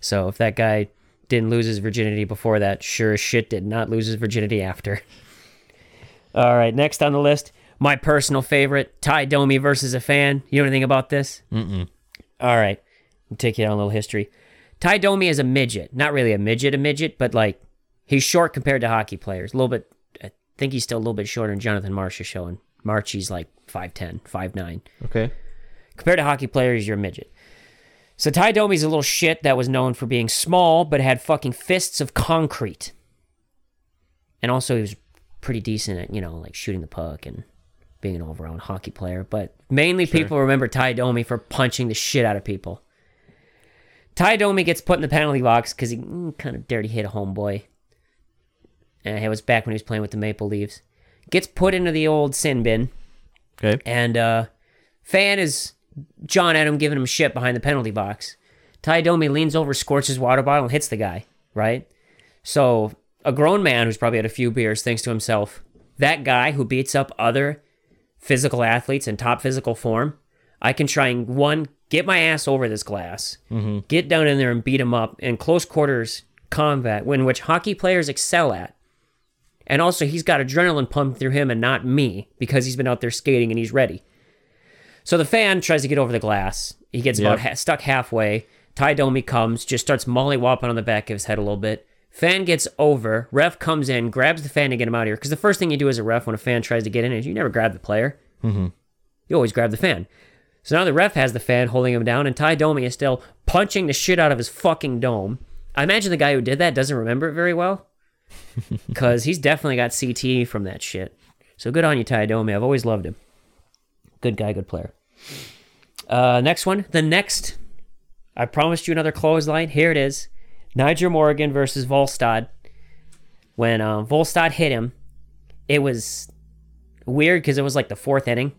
Speaker 2: So if that guy didn't lose his virginity before that, sure as shit did not lose his virginity after. All right, next on the list, my personal favorite, Ty Domi versus a fan. You know anything about this?
Speaker 1: Mm-mm.
Speaker 2: All right, I'll take you on a little history. Ty Domi is a midget, not really a midget, a midget, but like he's short compared to hockey players. A little bit, I think he's still a little bit shorter than Jonathan Marchessault. Marchie's like 5'10, 5'9
Speaker 1: Okay.
Speaker 2: compared to hockey players, you're a midget. So Ty Domi's a little shit that was known for being small, but had fucking fists of concrete. And also, he was pretty decent at, you know, like shooting the puck and being an all around hockey player. But mainly people remember Ty Domi for punching the shit out of people. Ty Domi gets put in the penalty box because he mm, kind of dirty hit a homeboy. And it was back when he was playing with the Maple Leafs. Gets put into the old sin bin.
Speaker 1: Okay.
Speaker 2: And uh, fan is John Adam giving him shit behind the penalty box. Ty Domi leans over, his water bottle, and hits the guy, right? So a grown man who's probably had a few beers thinks to himself, that guy who beats up other physical athletes in top physical form, I can try and one, get my ass over this glass, mm-hmm. get down in there and beat him up in close quarters combat, in which hockey players excel at. And also, he's got adrenaline pumped through him and not me because he's been out there skating and he's ready. So the fan tries to get over the glass. He gets about ha- stuck halfway. Ty Domi comes, just starts mollywopping on the back of his head a little bit. Fan gets over. Ref comes in, grabs the fan to get him out of here. Because the first thing you do as a ref when a fan tries to get in is you never grab the player. Mm-hmm. You always grab the fan. So now the ref has the fan holding him down, and Ty Domi is still punching the shit out of his fucking dome. I imagine the guy who did that doesn't remember it very well. Because he's definitely got CT from that shit. So good on you, Ty Domi. I've always loved him. Good guy, good player. Uh, next one. The next. I promised you another clothesline. Here it is. Nyjer Morgan versus Volstad. When uh, Volstad hit him, it was weird because it was like the fourth inning.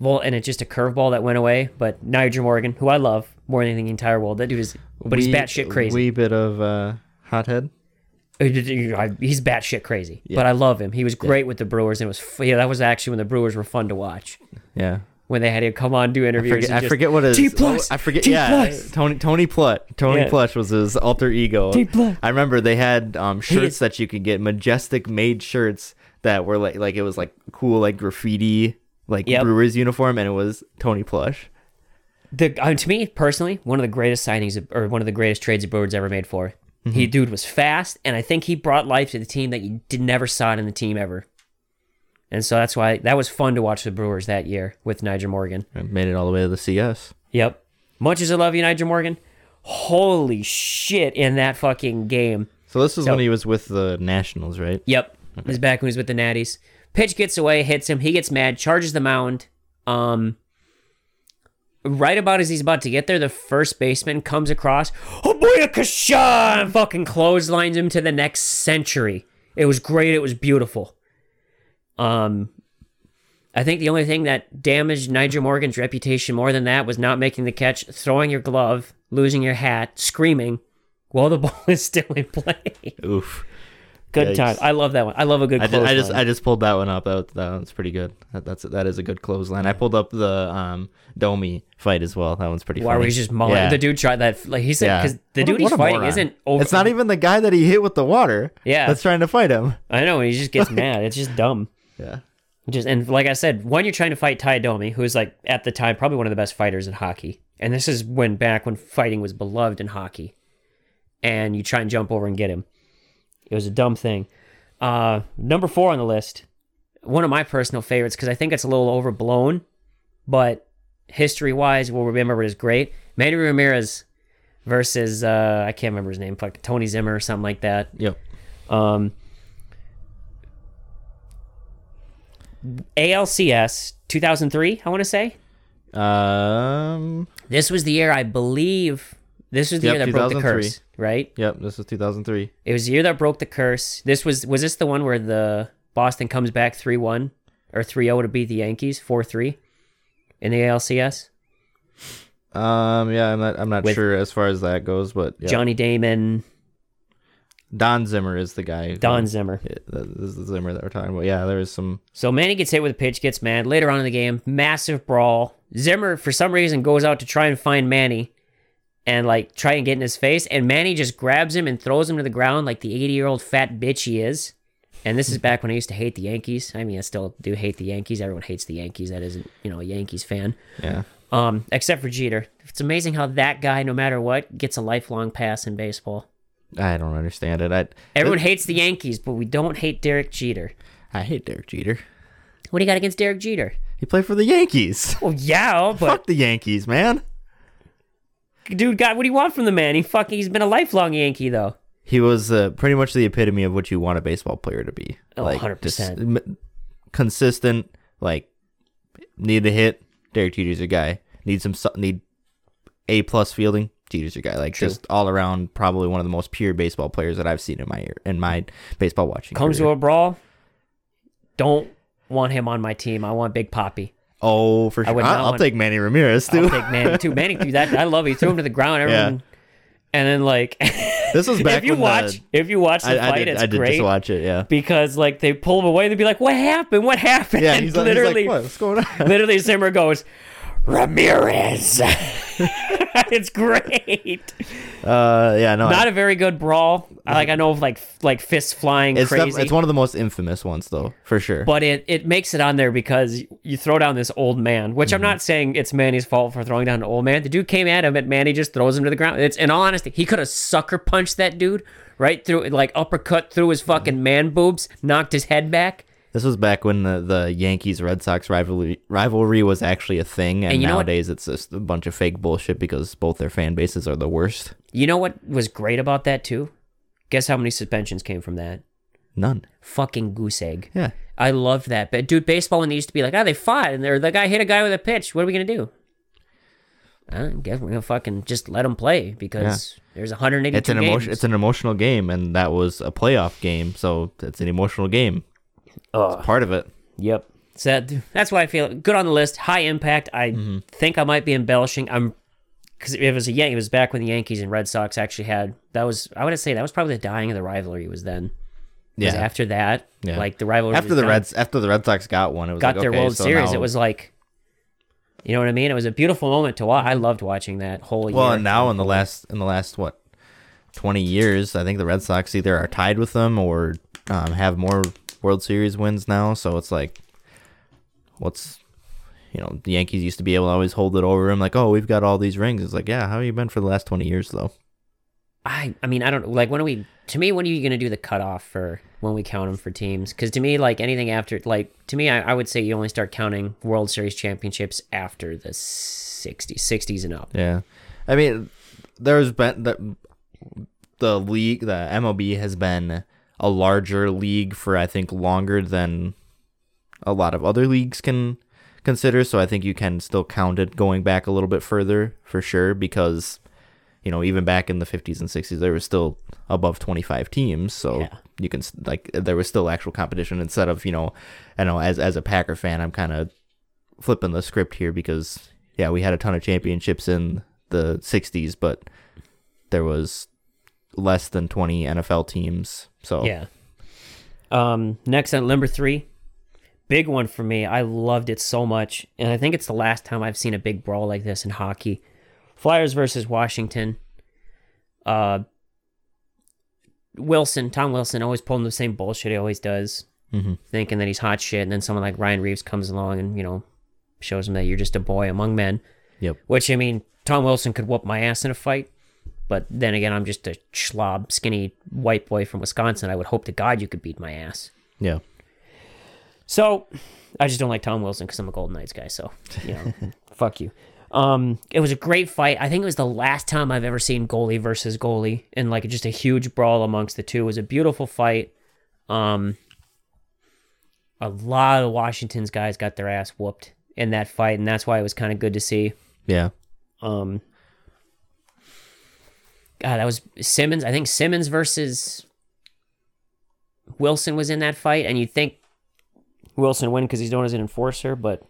Speaker 2: Vol and it's just a curveball that went away. But Nyjer Morgan, who I love more than the entire world, that dude is, but he's
Speaker 1: Wee-
Speaker 2: batshit crazy.
Speaker 1: Wee bit of uh, hothead.
Speaker 2: He's batshit crazy, but I love him. He was great with the Brewers, and it was yeah. That was actually when the Brewers were fun to watch.
Speaker 1: Yeah.
Speaker 2: When they had him come on do interviews.
Speaker 1: Forget,
Speaker 2: and
Speaker 1: I
Speaker 2: just,
Speaker 1: forget what his
Speaker 2: T plus.
Speaker 1: I forget.
Speaker 2: T
Speaker 1: yeah. Tony Tony Plutt. Tony
Speaker 2: Yeah.
Speaker 1: Plush was his alter ego.
Speaker 2: T plus.
Speaker 1: I remember they had um, shirts that you could get, majestic made shirts that were like like it was like cool like graffiti like
Speaker 2: Yep.
Speaker 1: Brewers uniform, and it was Tony Plush.
Speaker 2: The uh, to me personally, one of the greatest signings of- or one of the greatest trades the Brewers ever made for. He
Speaker 1: Mm-hmm.
Speaker 2: dude was fast, and I think he brought life to the team that you did never saw it in the team ever. And so that's why that was fun to watch the Brewers that year with Nyjer Morgan.
Speaker 1: And made it all the way to the CS.
Speaker 2: Yep. Much as I love you, Nyjer Morgan, holy shit in that fucking game.
Speaker 1: So this is
Speaker 2: So-
Speaker 1: when he was with the Nationals, right?
Speaker 2: Yep. It was back when he was with the Natties. Pitch gets away, hits him. He gets mad, charges the mound. Um, right about as he's about to get there, the first baseman comes across. Oh boy, a kasha! And fucking clotheslines him to the next century. It was great. It was beautiful. Um, I think the only thing that damaged Nigel Morgan's reputation more than that was not making the catch, throwing your glove, losing your hat, screaming while the ball is still in play.
Speaker 1: Oof.
Speaker 2: Good
Speaker 1: Yikes.
Speaker 2: time. I love that one. I love a good
Speaker 1: I, did, I just I just pulled that one up. That, that one's pretty good. That, that's that is a good clothesline. I pulled up the um Domi fight as well. That one's pretty
Speaker 2: Why
Speaker 1: funny.
Speaker 2: were he's just mulling?
Speaker 1: Yeah.
Speaker 2: The dude tried that. Like he said,
Speaker 1: Yeah.
Speaker 2: because the
Speaker 1: What a-
Speaker 2: dude he's fighting
Speaker 1: moron.
Speaker 2: isn't over.
Speaker 1: It's not even the guy that he hit with the water.
Speaker 2: Yeah.
Speaker 1: That's trying to fight him.
Speaker 2: I know. He just gets mad. It's just dumb.
Speaker 1: Yeah.
Speaker 2: Just and like I said, when you're trying to fight Ty Domi, who's like at the time probably one of the best fighters in hockey, and this is when back when fighting was beloved in hockey, and you try and jump over and get him, it was a dumb thing. Uh, number four on the list, one of my personal favorites because I think it's a little overblown, but history wise, we'll remember it as great. Manny Ramirez versus uh, I can't remember his name, like Tony Zimmer or something like that.
Speaker 1: Yep.
Speaker 2: Um, ALCS 2003, I want to say.
Speaker 1: Um.
Speaker 2: This was the year I believe. This was the
Speaker 1: Yep,
Speaker 2: year that broke the curse, right?
Speaker 1: Yep. This was 2003.
Speaker 2: It was the year that broke the curse. This was was this the one where the Boston comes back 3-1 or 3-0 to beat the Yankees 4-3 in the ALCS?
Speaker 1: Um. Yeah. I'm not. I'm not
Speaker 2: With-
Speaker 1: sure as far as that goes, but yeah.
Speaker 2: Johnny Damon,
Speaker 1: Don Zimmer is the guy. who-
Speaker 2: Don Zimmer.
Speaker 1: This is the Zimmer that we're talking about. Yeah. There was some.
Speaker 2: So Manny gets hit with a pitch, gets mad. Later on in the game, massive brawl. Zimmer, for some reason, goes out to try and find Manny and like try and get in his face. And Manny just grabs him and throws him to the ground like the 80 year old fat bitch he is. And this is back when I used to hate the Yankees. I mean, I still do hate the Yankees. Everyone hates the Yankees that isn't, you know, a Yankees fan.
Speaker 1: Yeah.
Speaker 2: Um, except for Jeter. It's amazing how that guy, no matter what, gets a lifelong pass in baseball.
Speaker 1: I don't understand it. I
Speaker 2: Everyone hates the Yankees, but we don't hate Derek Jeter.
Speaker 1: I hate Derek Jeter.
Speaker 2: What do you got against Derek Jeter?
Speaker 1: He played for the Yankees.
Speaker 2: Well, yeah, but
Speaker 1: Fuck the Yankees, man.
Speaker 2: dude, God, what do you want from the man? He fucking, he's been a lifelong Yankee though.
Speaker 1: He was uh, pretty much the epitome of what you want a baseball player to be.
Speaker 2: Oh,
Speaker 1: like
Speaker 2: 100%.
Speaker 1: just m- consistent, like need a hit. Derek Jeter's a guy. Need some su- need a plus fielding. Jeter's guy. Like
Speaker 2: True.
Speaker 1: just all around, probably one of the most pure baseball players that I've seen in my in my baseball watching.
Speaker 2: Comes to a brawl, don't want him on my team. I want Big Poppy.
Speaker 1: oh for sure. I will take Manny Ramirez too.
Speaker 2: I'll take Manny too. Manny threw that. I love it. He threw him to the ground. Everyone, and then like,
Speaker 1: This was back
Speaker 2: if you
Speaker 1: when the-
Speaker 2: watch, if you watch the
Speaker 1: I, I
Speaker 2: fight,
Speaker 1: did.
Speaker 2: it's
Speaker 1: I did
Speaker 2: great
Speaker 1: just watch it. Yeah.
Speaker 2: because like they pull him away. They'd be like, "What happened? What happened?"
Speaker 1: Yeah. He's,
Speaker 2: literally,
Speaker 1: like, what? What's going on?
Speaker 2: literally, Zimmer goes, "Ramirez." it's great.
Speaker 1: Uh, yeah. No.
Speaker 2: Not a very good brawl. I Like I know, of like like fists flying
Speaker 1: it's
Speaker 2: crazy.
Speaker 1: it's one of the most infamous ones though, for sure.
Speaker 2: but it, it makes it on there because you throw down this old man, which
Speaker 1: Mm-hmm.
Speaker 2: I'm not saying it's Manny's fault for throwing down an old man. The dude came at him, and Manny just throws him to the ground. It's in all honesty, he could have sucker punched that dude right through, like uppercut through his fucking man boobs, knocked his head back.
Speaker 1: This was back when the, the Yankees Red Sox rivalry rivalry was actually a thing, and,
Speaker 2: And you know what?
Speaker 1: nowadays it's just a bunch of fake bullshit because both their fan bases are the worst.
Speaker 2: You know what was great about that too? Guess how many suspensions came from that?
Speaker 1: None.
Speaker 2: Fucking goose egg.
Speaker 1: Yeah.
Speaker 2: I loved that. But dude, baseball when they used to be like, oh, they fought and they're, the guy hit a guy with a pitch. What are we gonna do? I guess we're gonna fucking just let them play because there's 182
Speaker 1: It's an
Speaker 2: games.
Speaker 1: emotion. It's an emotional game, and that was a playoff game, so it's an emotional game.
Speaker 2: Ugh.
Speaker 1: Part of it.
Speaker 2: Yep. So that's why I feel good on the list. High impact. I
Speaker 1: Mm-hmm.
Speaker 2: think I might be embellishing. I'm because it was a Yan- It was back when the Yankees and Red Sox actually had that was I would say that was probably the dying of the rivalry was then.
Speaker 1: Yeah.
Speaker 2: After that,
Speaker 1: Yeah.
Speaker 2: like the rivalry
Speaker 1: After the. Reds, after the Red Sox got one, it was
Speaker 2: got
Speaker 1: like,
Speaker 2: their
Speaker 1: okay,
Speaker 2: World
Speaker 1: so
Speaker 2: Series,
Speaker 1: now-
Speaker 2: it was like, you know what I mean? It was a beautiful moment to watch. I loved watching that whole year.
Speaker 1: Well, and now in the last in the last what twenty years, I think the Red Sox either are tied with them or um, have more World Series wins now. So it's like, what's you know the Yankees used to be able to always hold it over him, like, oh, we've got all these rings. It's like, yeah, how have you been for the last twenty years though?
Speaker 2: I, I mean, I don't like when are we? To me, when are you going to do the cutoff for when we count them for teams? Because to me, like anything after, like to me, I, I would say you only start counting World Series championships after the 60s, 60s and up.
Speaker 1: Yeah, I mean, there's been the the league, the MLB has been a larger league for I think longer than a lot of other leagues can consider. So I think you can still count it going back a little bit further for sure because you know, even back in the 50s and 60s, there was still above 25 teams. So
Speaker 2: Yeah.
Speaker 1: you can like there was still actual competition instead of you know, I know as as a Packer fan, I'm kind of flipping the script here because yeah, we had a ton of championships in the 60s, but there was less than 20 NFL teams. So
Speaker 2: Yeah. Um, next on number three, big one for me. I loved it so much, and I think it's the last time I've seen a big brawl like this in hockey. Flyers versus Washington. Uh, Wilson, Tom Wilson, always pulling the same bullshit he always does,
Speaker 1: Mhm.
Speaker 2: thinking that he's hot shit, and then someone like Ryan Reaves comes along and you know shows him that you're just a boy among men.
Speaker 1: Yep.
Speaker 2: Which I mean, Tom Wilson could whoop my ass in a fight, but then again, I'm just a schlob, skinny white boy from Wisconsin. I would hope to God you could beat my ass.
Speaker 1: Yeah.
Speaker 2: So I just don't like Tom Wilson because I'm a Golden Knights guy. So you know, fuck you. Um, it was a great fight. I think it was the last time I've ever seen goalie versus goalie, and like just a huge brawl amongst the two. It was a beautiful fight. Um, a lot of Washington's guys got their ass whooped in that fight, and that's why it was kind of good to see.
Speaker 1: Yeah.
Speaker 2: Um, God, that was Simmonds. I think Simmonds versus Wilson was in that fight, and you'd think Wilson win because he's known as an enforcer, but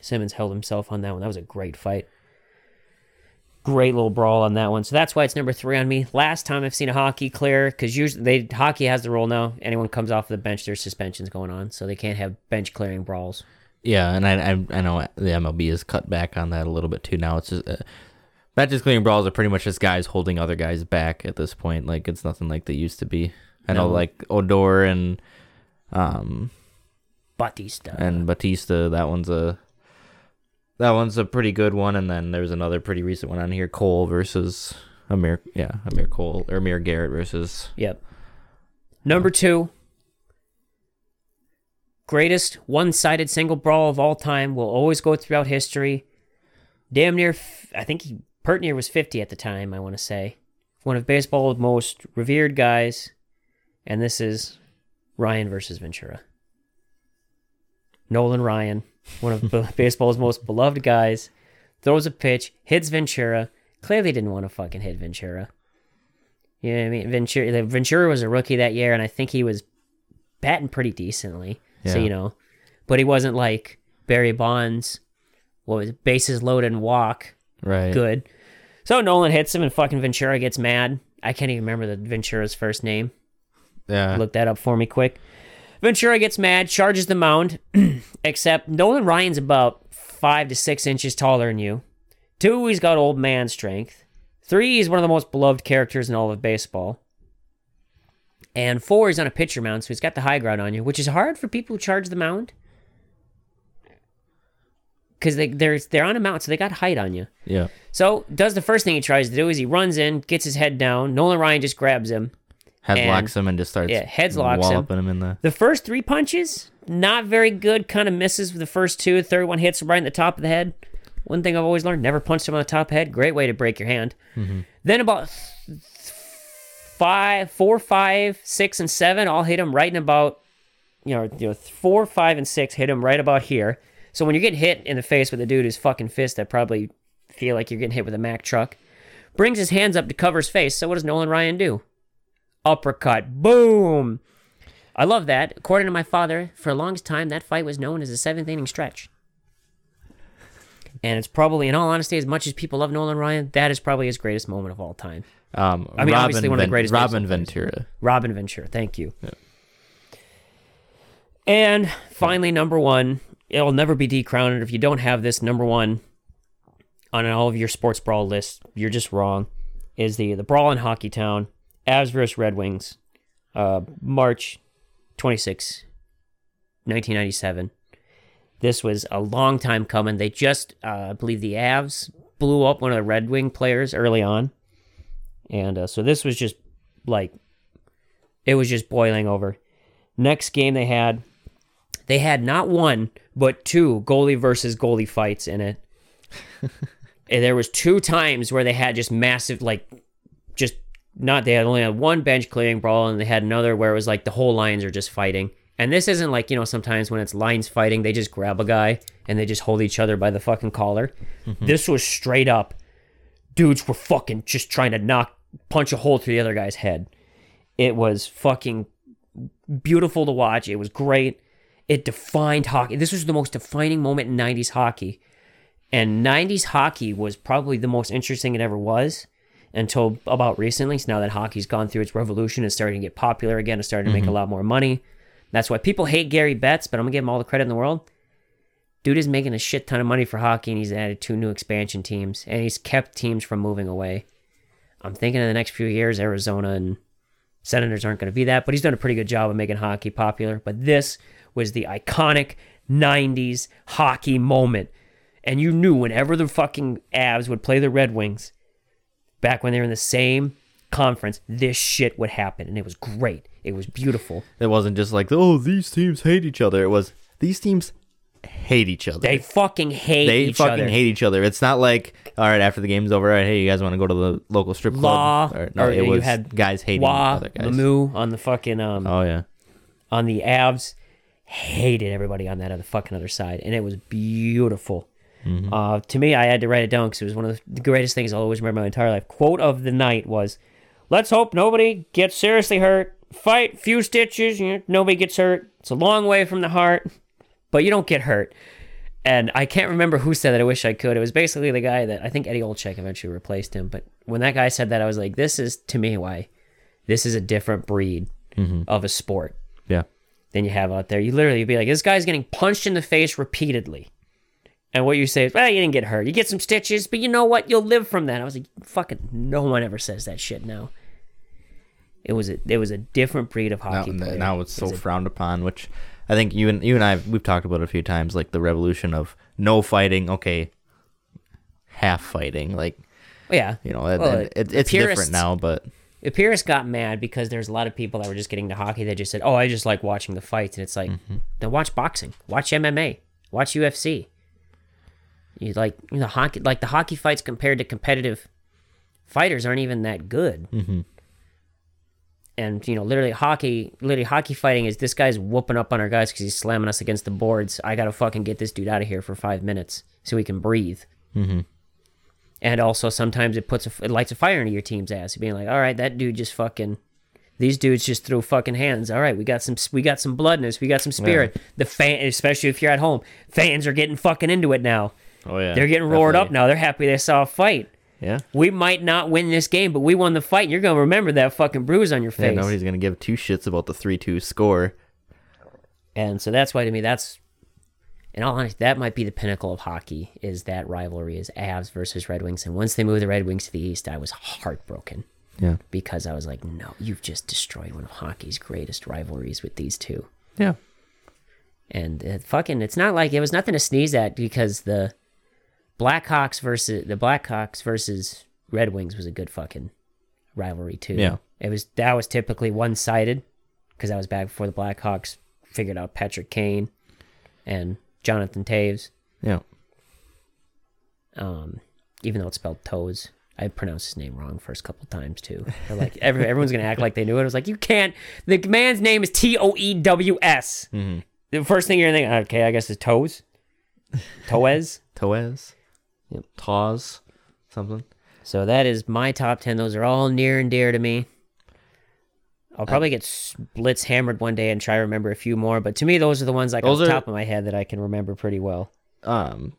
Speaker 2: Simmonds held himself on that one. That was a great fight. Great little brawl on that one. So that's why it's number three on me. Last time I've seen a hockey clear, because usually they hockey has the rule now. Anyone comes off the bench, there's suspensions going on, so they can't have bench clearing brawls.
Speaker 1: Yeah, and I, I I know the MLB has cut back on that a little bit too. Now it's just uh, matches clearing brawls are pretty much just guys holding other guys back at this point. Like it's nothing like they used to be. I know
Speaker 2: No.
Speaker 1: like Odor and um
Speaker 2: Bautista.
Speaker 1: and Bautista. That one's a that one's a pretty good one. And then there's another pretty recent one on here: Cole versus Amir. Yeah, Amir Cole or Amir Garrett versus.
Speaker 2: Yep. Number two, greatest one sided single brawl of all time will always go throughout history. Damn near, f- I think he, Pertnier was 50 at the time, I want to say. One of baseball's most revered guys. And this is Ryan versus Ventura. Nolan Ryan, one of baseball's most beloved guys, throws a pitch, hits Ventura. Clearly didn't want to fucking hit Ventura. You know what I mean? Ventura, Ventura was a rookie that year, and I think he was batting pretty decently.
Speaker 1: Yeah.
Speaker 2: So you know, but he wasn't like Barry Bonds. What was it? bases loaded and walk
Speaker 1: Right.
Speaker 2: good. So Nolan hits him, and fucking Ventura gets mad. I can't even remember the Ventura's first name.
Speaker 1: Yeah.
Speaker 2: Look that up for me quick. Ventura gets mad, charges the mound, except Nolan Ryan's about five to six inches taller than you. Two, he's got old man strength. Three, he's one of the most beloved characters in all of baseball. And four, he's on a pitcher mound, so he's got the high ground on you, which is hard for people who charge the mound. Because they, they're, they're on a mound, so they got height on you.
Speaker 1: Yeah.
Speaker 2: So, does the first thing he tries to do is he runs in, gets his head down. Nolan Ryan just grabs him.
Speaker 1: Headlocks him and just starts
Speaker 2: yeah, headlocks him.
Speaker 1: walloping him in the.
Speaker 2: The first three punches, not very good. Kind of misses with the first two. The third one hits him right in the top of the head. One thing I've always learned: never punch him on the top head. Great way to break your hand. Mm-hmm. Then about th- five, four, five, six, and seven, all hit him right in about, you know, you know, four, five, and six hit him right about here. So when you're getting hit in the face with a dude who's fucking fist, that probably feel like you're getting hit with a Mack truck. Brings his hands up to cover his face. So what does Nolan Ryan do? Uppercut. Boom. I love that. According to my father, for a long time, that fight was known as the seventh inning stretch. And it's probably, in all honesty, as much as people love Nolan Ryan, that is probably his greatest moment of all time.
Speaker 1: Um,
Speaker 2: I mean,
Speaker 1: Robin
Speaker 2: obviously one of the greatest
Speaker 1: Robin Ventura.
Speaker 2: Robin Ventura, thank you. And finally, number one, it'll never be decrowned. If you don't have this number one on all of your sports brawl lists, you're just wrong. Is the the brawl in Hockey Town, Avs versus Red Wings, uh, March 26, 1997. This was a long time coming. They just, uh, I believe, the Avs blew up one of the Red Wing players early on, and uh, so this was just like it was just boiling over. Next game they had, they had not one but two goalie versus goalie fights in it. and there was two times where they had just massive, like, just not they had only had one bench clearing brawl, and they had another where it was like the whole lines are just fighting. And this isn't like you know sometimes when it's lines fighting, they just grab a guy and they just hold each other by the fucking collar. Mm-hmm. This was straight up dudes were fucking just trying to knock punch a hole through the other guy's head. It was fucking beautiful to watch. It was great. It defined hockey. This was the most defining moment in 90s hockey. And 90s hockey was probably the most interesting it ever was until about recently. So now that hockey's gone through its revolution and starting to get popular again, it's starting to make a mm-hmm. lot more money. That's why people hate Gary Betts, but I'm going to give him all the credit in the world. Dude is making a shit ton of money for hockey, and he's added two new expansion teams, and he's kept teams from moving away. I'm thinking in the next few years, Arizona and Senators aren't going to be that, but he's done a pretty good job of making hockey popular. But this was the iconic 90s hockey moment. And you knew whenever the fucking Avs would play the Red Wings, back when they were in the same conference, this shit would happen. And it was great. It was beautiful.
Speaker 1: It wasn't just like, oh, these teams hate each other. It was these teams hate each other.
Speaker 2: They fucking hate
Speaker 1: They
Speaker 2: each
Speaker 1: fucking
Speaker 2: other.
Speaker 1: hate each other. It's not like, all right, after the game's over, all right, hey, you guys want to go to the local strip club?
Speaker 2: Law,
Speaker 1: Or, no,
Speaker 2: or
Speaker 1: it
Speaker 2: you
Speaker 1: was
Speaker 2: had
Speaker 1: guys hating
Speaker 2: Wah,
Speaker 1: other guys.
Speaker 2: Lemieux on the fucking um
Speaker 1: Oh yeah,
Speaker 2: on the Avs hated everybody on that other fucking other side, and it was beautiful. Uh, to me, I had to write it down because it was one of the greatest things I'll always remember my entire life. Quote of the night was, "Let's hope nobody gets seriously hurt. Fight, few stitches. You know, nobody gets hurt. It's a long way from the heart, but you don't get hurt." And I can't remember who said that. I wish I could. It was basically the guy that I think Eddie Olczyk eventually replaced him. But when that guy said that, I was like, "This is to me why this is a different breed of a sport." Than you have out there. You literally be like, this guy's getting punched in the face repeatedly. And what you say is, well, you didn't get hurt. You get some stitches, but you know what? You'll live from that. I was like, fucking no one ever says that shit now. It was a it was a different breed of
Speaker 1: Now,
Speaker 2: hockey player.
Speaker 1: now it's so
Speaker 2: It
Speaker 1: frowned upon, which I think you and you and I we've talked about it a few times, like the revolution of no fighting. Okay, half fighting, like
Speaker 2: yeah.
Speaker 1: you know,
Speaker 2: Well,
Speaker 1: it,
Speaker 2: the
Speaker 1: it's different now, but
Speaker 2: Pierce got mad because there's a lot of people that were just getting to hockey that just said, "Oh, I just like watching the fights," and it's like,
Speaker 1: Mm-hmm.
Speaker 2: then watch boxing, watch MMA, watch UFC. You like you know hockey, like the hockey fights compared to competitive fighters aren't even that good. Mm-hmm. And you know, literally hockey, literally hockey fighting is this guy's whooping up on our guys because he's slamming us against the boards. I gotta fucking get this dude out of here for five minutes so he can breathe and also sometimes it puts a, it lights a fire into your team's ass. Being like all right that dude just fucking these dudes just threw fucking hands. All right we got some we got some blood in us we got some spirit. The fan especially if you're at home fans are getting fucking into it now.
Speaker 1: Oh yeah,
Speaker 2: they're getting roared up now. They're happy they saw a fight.
Speaker 1: Yeah,
Speaker 2: we might not win this game but we won the fight you're gonna remember that fucking bruise on your
Speaker 1: yeah.
Speaker 2: face.
Speaker 1: Nobody's gonna give two shits about the three-two score.
Speaker 2: and so that's why to me that's in all honesty that might be the pinnacle of hockey is that rivalry is avs versus red wings and once they moved the red wings to the east i was heartbroken
Speaker 1: Yeah,
Speaker 2: because I was like, no, you've just destroyed one of hockey's greatest rivalries with these two.
Speaker 1: yeah.
Speaker 2: And it fucking, it's not like it was nothing to sneeze at because the Blackhawks versus the Blackhawks versus Red Wings was a good fucking rivalry too.
Speaker 1: Yeah.
Speaker 2: it was that was typically one sided because that was back before the Blackhawks figured out Patrick Kane and Jonathan Toews.
Speaker 1: Yeah.
Speaker 2: um, even though it's spelled toes. I pronounced his name wrong first couple times too. They're like every, everyone's gonna act like they knew it. I was like, you can't. The man's name is T O E W S. The first thing you're thinking, okay, I guess it's toes. Toes.
Speaker 1: Toez.
Speaker 2: Yep.
Speaker 1: Tawes. Something.
Speaker 2: so that is my top ten. Those are all near and dear to me. I'll probably get blitz hammered one day and try to remember a few more, but to me, those are the ones like
Speaker 1: Those
Speaker 2: off the
Speaker 1: are-
Speaker 2: top of my head that I can remember pretty well.
Speaker 1: Um,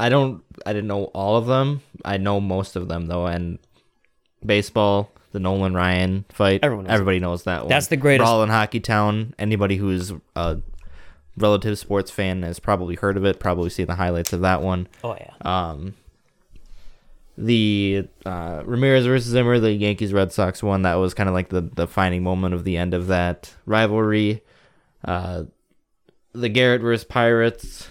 Speaker 1: I don't. I didn't know all of them. I know most of them though, and baseball, the Nolan Ryan fight.
Speaker 2: Everyone knows
Speaker 1: everybody knows that one.
Speaker 2: That's the greatest-
Speaker 1: Brawl in Hockey Town. Anybody who's a relative sports fan has probably heard of it. Probably seen the highlights of that one.
Speaker 2: Oh yeah.
Speaker 1: Um, the uh, Ramirez versus Zimmer, the Yankees Red Sox one, that was kind of like the the defining moment of the end of that rivalry. Uh, the Garrett versus Pirates,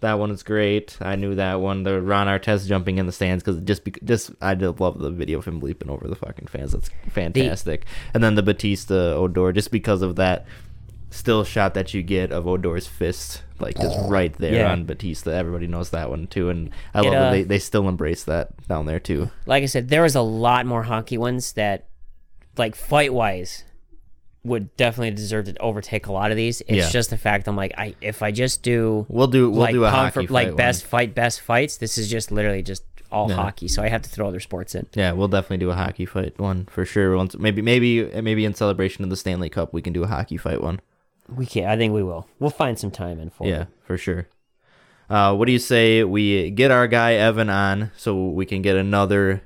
Speaker 1: that one is great. I knew that one. The Ron Artest jumping in the stands because just bec- just I did love the video of him leaping over the fucking fans. That's fantastic. and then the Bautista Odor, just because of that still shot that you get of Odor's fist, like just right there
Speaker 2: Yeah.
Speaker 1: on Bautista. Everybody knows that one too, and I
Speaker 2: It,
Speaker 1: love
Speaker 2: uh,
Speaker 1: that they, they still embrace that down there too.
Speaker 2: like I said, there was a lot more hockey ones that, like fight wise, would definitely deserve to overtake a lot of these. It's
Speaker 1: Yeah.
Speaker 2: just the fact I'm like, I if I just do
Speaker 1: We'll do we'll
Speaker 2: like
Speaker 1: do a
Speaker 2: pound
Speaker 1: hockey
Speaker 2: for, like
Speaker 1: fight
Speaker 2: best fight best fights, this is just literally just all
Speaker 1: Yeah.
Speaker 2: hockey, so I have to throw other sports in.
Speaker 1: Yeah, we'll definitely do a hockey fight one for sure. Once maybe maybe maybe in celebration of the Stanley Cup, we can do a hockey fight one.
Speaker 2: We can not I think we will. We'll find some time in for
Speaker 1: Yeah,
Speaker 2: it.
Speaker 1: for sure. Uh, what do you say we get our guy Evan on so we can get another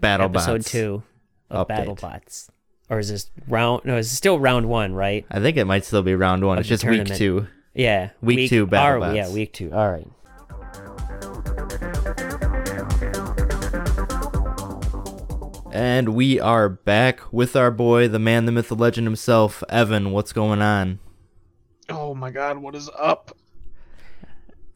Speaker 1: battle
Speaker 2: Episode
Speaker 1: bots
Speaker 2: two of
Speaker 1: update.
Speaker 2: BattleBots. Or is this round? No, it's still round one, right?
Speaker 1: I think it might still be round one.
Speaker 2: Of
Speaker 1: It's just week
Speaker 2: tournament.
Speaker 1: two.
Speaker 2: Yeah,
Speaker 1: Week two
Speaker 2: all right,
Speaker 1: BattleBots.
Speaker 2: Yeah, week two. All right.
Speaker 1: And we are back with our boy, the man, the myth, the legend himself, Evan. What's going on?
Speaker 3: Oh my god, what is up?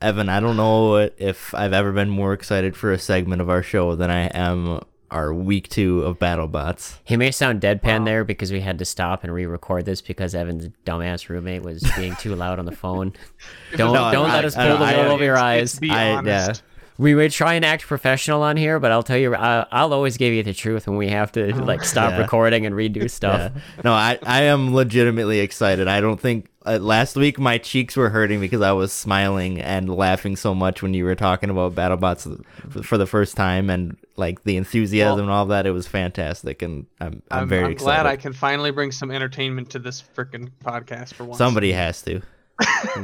Speaker 1: Evan, I don't know if I've ever been more excited for a segment of our show than I am our week two of BattleBots.
Speaker 2: He may sound deadpan there because we had to stop and re-record this because Evan's dumbass roommate was being too loud on the phone. Don't
Speaker 1: No,
Speaker 2: don't
Speaker 1: I-
Speaker 2: let us
Speaker 1: I-
Speaker 2: pull the
Speaker 1: I-
Speaker 2: wool over your eyes.
Speaker 3: be
Speaker 1: I-
Speaker 3: honest.
Speaker 2: We would try and act professional on here, but I'll tell you, I, I'll always give you the truth when we have to like stop
Speaker 1: Yeah.
Speaker 2: recording and redo stuff.
Speaker 1: Yeah. No, I, I am legitimately excited. I don't think uh, last week my cheeks were hurting because I was smiling and laughing so much when you were talking about BattleBots for, for the first time and like the enthusiasm
Speaker 3: Well-
Speaker 1: and all that. It was fantastic, and I'm I'm,
Speaker 3: I'm,
Speaker 1: very
Speaker 3: I'm
Speaker 1: excited.
Speaker 3: glad I can finally bring some entertainment to this freaking podcast for once.
Speaker 1: Somebody has to.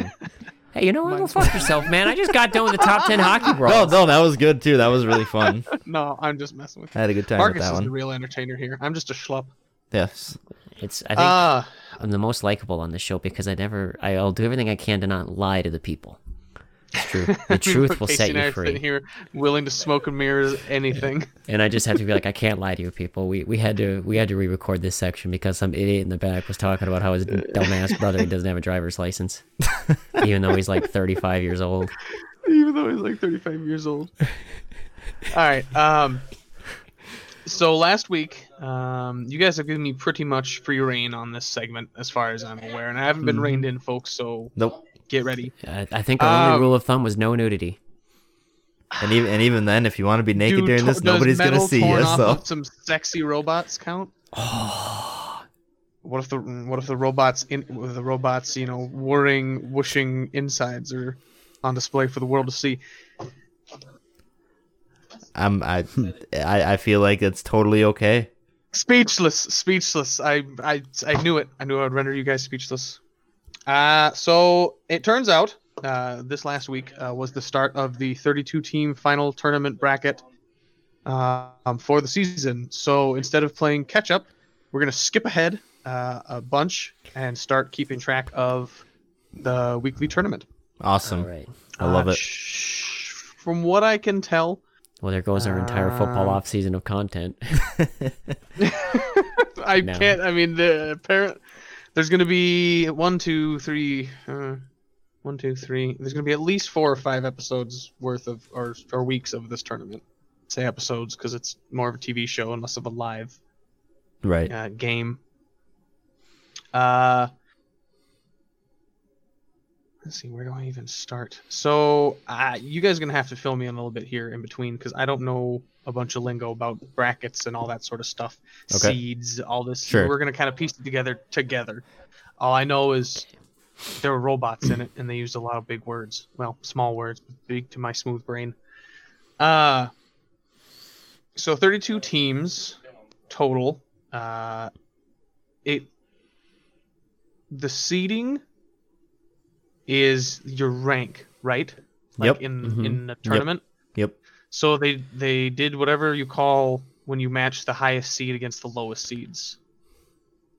Speaker 2: Hey, you know what? Go fuck yourself, man. I just got done with the top ten hockey
Speaker 1: No,
Speaker 2: brawls.
Speaker 1: no, that was good too. That was really fun.
Speaker 3: No, I'm just messing with you.
Speaker 1: I had a good time
Speaker 3: Marcus
Speaker 1: with that
Speaker 3: is the
Speaker 1: one.
Speaker 3: real entertainer here. I'm just a schlup.
Speaker 1: Yes.
Speaker 2: It's I think
Speaker 3: Ah,
Speaker 2: I'm the most likable on this show because I never I'll do everything I can to not lie to the people. It's true. The truth will set you free.
Speaker 3: here willing to smoke and mirrors anything.
Speaker 2: And I just have to be like, I can't lie to you people. We we had to we had to re-record this section because some idiot in the back was talking about how his dumbass brother doesn't have a driver's license, even though he's like 35 years old.
Speaker 3: Even though he's like 35 years old. All right. Um. So last week, um, you guys have given me pretty much free reign on this segment, as far as I'm aware, and I haven't been reined in, folks. So
Speaker 1: Nope.
Speaker 3: Get ready.
Speaker 2: I, I think our only
Speaker 3: Um,
Speaker 2: rule of thumb was no nudity.
Speaker 1: And even and even then, if you want to be naked during this, nobody's gonna see you. So
Speaker 3: some sexy robots count? What if the what if the robots in the robots you know whirring whooshing insides are on display for the world to see?
Speaker 1: I'm I, I I feel like it's totally okay.
Speaker 3: Speechless, speechless. I I I knew it. I knew I would render you guys speechless. Uh so it turns out uh, this last week uh, was the start of the 32 team final tournament bracket uh, um, for the season. So instead of playing catch up, we're gonna skip ahead uh, a bunch and start keeping track of the weekly tournament.
Speaker 1: Awesome.
Speaker 2: All right.
Speaker 1: I love
Speaker 3: Uh,
Speaker 1: it.
Speaker 3: sh- From what I can tell,
Speaker 2: Well, there goes our entire football
Speaker 3: Uh,
Speaker 2: off season of content.
Speaker 3: I
Speaker 2: No.
Speaker 3: can't. I mean, the parent. There's gonna be one, two, three, uh, one, two, three. There's gonna be at least four or five episodes worth of or or weeks of this tournament. Say episodes because it's more of a TV show and less of a live
Speaker 1: Right.
Speaker 3: uh, game. Uh, let's see, where do I even start? So, uh, you guys are gonna have to fill me in a little bit here in between because I don't know a bunch of lingo about brackets and all that sort of stuff,
Speaker 1: Okay.
Speaker 3: seeds, all this.
Speaker 1: Sure.
Speaker 3: We're gonna kind of piece it together together. All I know is there were robots in it, and they used a lot of big words. Well, small words, but big to my smooth brain. Uh, so 32 teams total. Uh, it the seeding is your rank, right? Like
Speaker 1: Yep.
Speaker 3: in
Speaker 2: Mhm.
Speaker 3: in a tournament.
Speaker 1: Yep.
Speaker 3: So they they did whatever you call when you match the highest seed against the lowest seeds.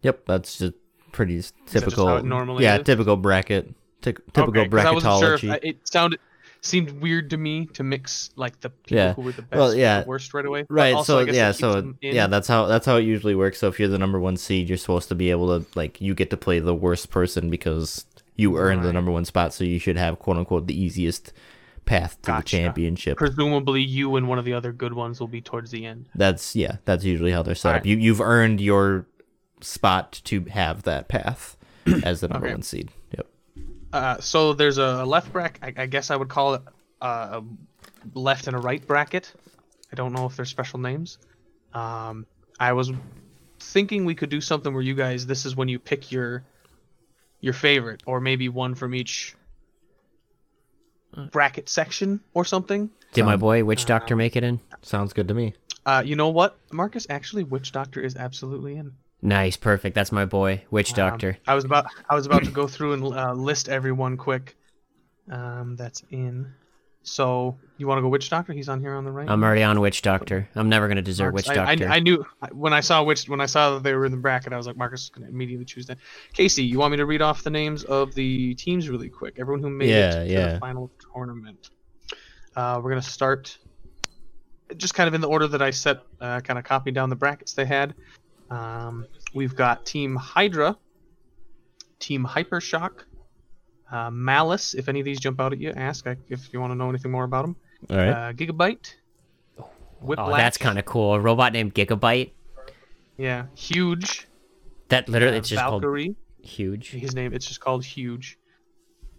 Speaker 1: Yep. That's just pretty
Speaker 3: just
Speaker 1: typical.
Speaker 3: how it normally
Speaker 1: yeah,
Speaker 3: is?
Speaker 1: typical bracket. Ty- typical
Speaker 3: Okay, wasn't sure if
Speaker 1: bracketology.
Speaker 3: I- it sounded seemed weird to me to mix like the people
Speaker 1: Yeah.
Speaker 3: who were the best
Speaker 1: Well,
Speaker 3: with
Speaker 1: yeah.
Speaker 3: the worst right away.
Speaker 1: Right.
Speaker 3: also,
Speaker 1: so yeah. So yeah, that's how that's how it usually works. So if you're the number one seed, you're supposed to be able to like you get to play the worst person because you earned the number one spot. So you should have quote unquote the easiest path to
Speaker 3: Gotcha.
Speaker 1: the championship.
Speaker 3: presumably you and one of the other good ones will be towards the end.
Speaker 1: That's yeah. That's usually how they're set up.
Speaker 3: Alright.
Speaker 1: You you've earned your spot to have that path as the number
Speaker 3: Okay.
Speaker 1: one seed. Yep.
Speaker 3: Uh, so there's a left bracket. I, I guess I would call it uh, a left and a right bracket. I don't know if there's special names. Um, I was thinking we could do something where you guys, this is when you pick your your favorite, or maybe one from each bracket section or something.
Speaker 2: Did my boy Witch Doctor make it in?
Speaker 1: Sounds good to me.
Speaker 3: Uh, you know what, Marcus? Actually, Witch Doctor is absolutely in.
Speaker 2: Nice, perfect. That's my boy, Witch
Speaker 3: Um,
Speaker 2: Doctor.
Speaker 3: I was about I was about to go through and uh, list everyone quick. Um, that's in. So you want to go Witch Doctor? He's on here on the right.
Speaker 2: I'm already on Witch Doctor. I'm never gonna desert
Speaker 3: Marcus,
Speaker 2: Witch
Speaker 3: I, I-
Speaker 2: Doctor.
Speaker 3: I, knew when I saw which when I saw that they were in the bracket, I was like, Marcus is gonna immediately choose that. Casey, you want me to read off the names of the teams really quick? Everyone who made
Speaker 1: Yeah,
Speaker 3: it to
Speaker 1: yeah.
Speaker 3: the final tournament. Uh, we're gonna start just kind of in the order that I set, uh, kind of copied down the brackets they had. Um, we've got Team Hydra, Team Hypershock, uh, Malice. If any of these jump out at you, ask if you want to know anything more about them.
Speaker 1: All right.
Speaker 3: Uh, Gigabyte. Whiplash.
Speaker 2: oh, that's kind of cool. A robot named Gigabyte.
Speaker 3: Yeah, huge.
Speaker 2: That literally,
Speaker 3: uh,
Speaker 2: it's just
Speaker 3: Valkyrie.
Speaker 2: called huge.
Speaker 3: His name, it's just called Huge.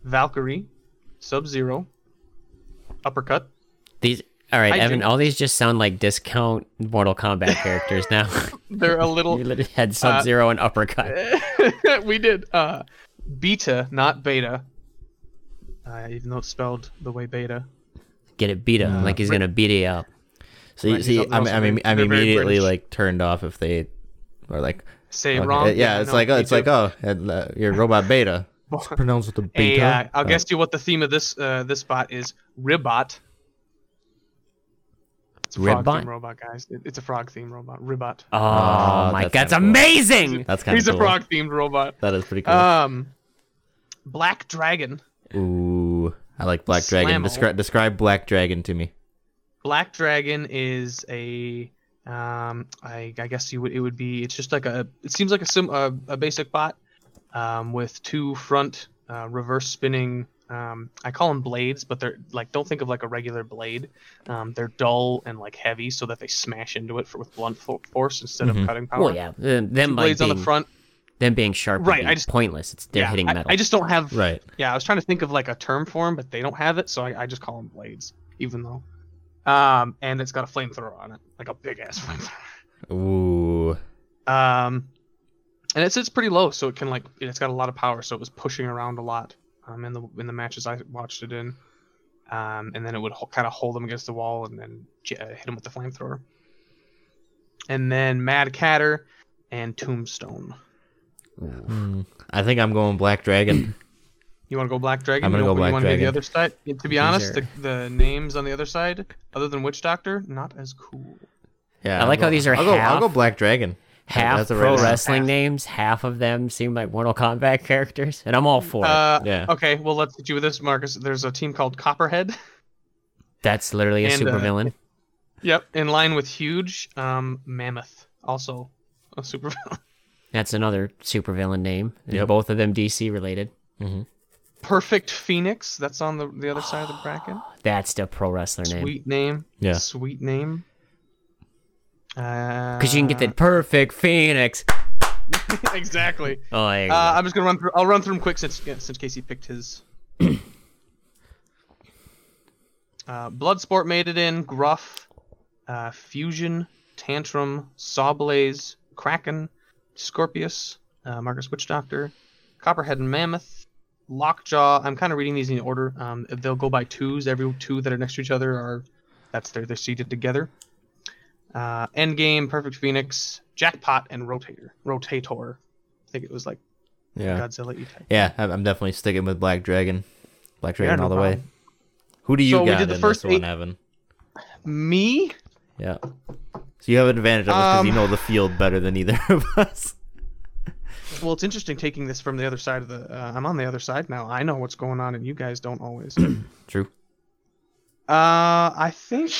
Speaker 3: Valkyrie, Sub Zero, Uppercut.
Speaker 2: These. All right,
Speaker 3: Hi,
Speaker 2: Evan.
Speaker 3: Jake.
Speaker 2: All these just sound like discount Mortal Kombat characters now.
Speaker 3: They're a
Speaker 2: you
Speaker 3: little.
Speaker 2: literally had Sub Zero and Uppercut.
Speaker 3: we did. Uh, beta, not beta. Uh, even though it's spelled the way beta.
Speaker 2: Get it beta, him like he's gonna beat it up.
Speaker 1: See,
Speaker 3: Right,
Speaker 1: see,
Speaker 3: they're
Speaker 1: I'm, I'm, I'm immediately like turned off if they are like,
Speaker 3: Say
Speaker 1: okay,
Speaker 3: wrong.
Speaker 1: yeah, it's
Speaker 3: know,
Speaker 1: like, oh,
Speaker 3: me
Speaker 1: it's like, oh, and, uh, you're robot beta. It's pronounced with the
Speaker 3: A,
Speaker 1: beta.
Speaker 3: uh, I'll
Speaker 1: Oh.
Speaker 3: guess you what the theme of this uh, this bot is. Ribbot. It's a frog
Speaker 2: Ribbot?
Speaker 3: theme robot, guys. It- it's a frog theme robot. Ribbot.
Speaker 2: Oh,
Speaker 1: Oh,
Speaker 2: my,
Speaker 1: that's
Speaker 2: that's
Speaker 1: kinda cool.
Speaker 2: amazing.
Speaker 1: That's kind of
Speaker 3: He's
Speaker 1: cool.
Speaker 3: a frog themed robot.
Speaker 1: That is pretty cool.
Speaker 3: Um, Black Dragon.
Speaker 1: Ooh, I like Black Dragon.
Speaker 3: Slammo.
Speaker 1: Descri- describe Black Dragon to me.
Speaker 3: Black Dragon is a um I, I guess you would it would be it's just like a it seems like a sim a, a basic bot um with two front uh, reverse spinning um I call them blades but they're like don't think of like a regular blade um they're dull and like heavy so that they smash into it for, with blunt fo- force instead
Speaker 1: Mhm.
Speaker 3: of cutting power.
Speaker 2: Well, yeah, uh, them
Speaker 3: Two
Speaker 2: like
Speaker 3: blades on the front.
Speaker 2: them being sharp,
Speaker 3: Right,
Speaker 2: right?
Speaker 3: I just-
Speaker 2: pointless. It's they're
Speaker 3: yeah,
Speaker 2: hitting metal.
Speaker 3: I just don't have
Speaker 1: Right.
Speaker 3: yeah I was trying to think of like a term for them but they don't have it so I, I just call them blades even though um and it's got a flamethrower on it like a big ass flamethrower.
Speaker 1: Ooh.
Speaker 3: Um, and it sits pretty low, so it can like it's got a lot of power, so it was pushing around a lot. Um, in the in the matches I watched it in, um, and then it would ho- kind of hold him against the wall and then j- uh, hit him with the flamethrower. And then Mad Catter and Tombstone.
Speaker 1: Hmm. I think I'm going Black Dragon.
Speaker 3: You want to go Black Dragon?
Speaker 1: I'm gonna
Speaker 3: you
Speaker 1: go Black
Speaker 3: you wanna do
Speaker 1: Dragon.
Speaker 3: the other side. Yeah, To be honest, the, the names on the other side, other than Witch Doctor, not as cool.
Speaker 1: Yeah.
Speaker 2: I
Speaker 1: I'll
Speaker 2: like how
Speaker 1: go-
Speaker 2: these are
Speaker 1: I'll go, I'll go Black Dragon.
Speaker 2: Half
Speaker 1: That's a
Speaker 2: pro wrestling
Speaker 3: Half.
Speaker 2: names. Half of them seem like Mortal Kombat characters, and I'm all for it.
Speaker 3: Uh,
Speaker 1: Yeah.
Speaker 3: Okay, well let's hit you with this, Marcus. There's a team called Copperhead.
Speaker 2: That's literally a
Speaker 3: and, uh,
Speaker 2: supervillain.
Speaker 3: Yep, in line with Huge, um, Mammoth, also a supervillain.
Speaker 2: That's another supervillain name. and
Speaker 1: Yep.
Speaker 2: Both of them DC related.
Speaker 3: Perfect Phoenix, that's on the the other side of the bracket.
Speaker 2: That's the pro wrestler name.
Speaker 3: Sweet name.
Speaker 1: Yeah.
Speaker 3: Sweet name. Uh,
Speaker 2: Because you can get the perfect Phoenix.
Speaker 3: exactly.
Speaker 2: Oh, there you
Speaker 3: Uh. I'm just gonna run through. I'll run through them quick since yeah, since Casey picked his. uh, Bloodsport made it in. Gruff, uh, Fusion, Tantrum, Sawblaze, Kraken, Skorpios, uh, Marcus Witch Doctor, Copperhead and Mammoth, Lockjaw. I'm kind of reading these in order. Um, they'll go by twos. Every two that are next to each other are that's they're they're seated together. Uh, Endgame, Perfect Phoenix, Jackpot, and Rotator. Rotator. I think it was like
Speaker 1: Yeah.
Speaker 3: Godzilla E type.
Speaker 1: Yeah. I'm definitely sticking with Black Dragon. Black
Speaker 3: Yeah,
Speaker 1: Dragon
Speaker 3: no
Speaker 1: all the way. Who do you
Speaker 3: So we did the
Speaker 1: in
Speaker 3: first
Speaker 1: this
Speaker 3: eight-
Speaker 1: one, Evan?
Speaker 3: Me?
Speaker 1: Yeah. So you have an advantage of this because you
Speaker 3: Um,
Speaker 1: know the field better than either of us.
Speaker 3: Well, it's interesting taking this from the other side of the. Uh, I'm on the other side now. I know what's going on, and you guys don't always.
Speaker 1: True.
Speaker 3: Uh, I think.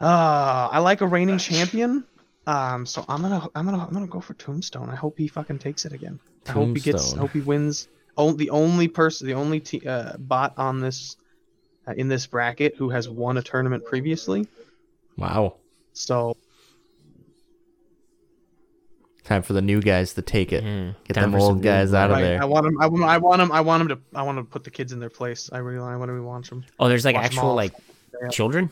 Speaker 3: Uh, I like a reigning champion. Um, so I'm gonna, I'm gonna, I'm gonna go for Tombstone. I hope he fucking takes it again. I hope he gets, I
Speaker 1: Tombstone.
Speaker 3: hope he wins. Oh, the only person, the only t- uh, bot on this, uh, in this bracket who has won a tournament previously.
Speaker 1: Wow.
Speaker 3: So
Speaker 1: Time for the new guys to take it.
Speaker 2: Yeah,
Speaker 1: Get
Speaker 2: time
Speaker 1: them
Speaker 2: for some
Speaker 1: old guys out of
Speaker 3: Right,
Speaker 1: there.
Speaker 3: I want him. I want. I want him. I want him to. I want to put the kids in their place. I really. I want to watch them.
Speaker 2: Oh, there's like
Speaker 3: Watch 'em
Speaker 2: actual
Speaker 3: all.
Speaker 2: like
Speaker 3: Yeah.
Speaker 2: children.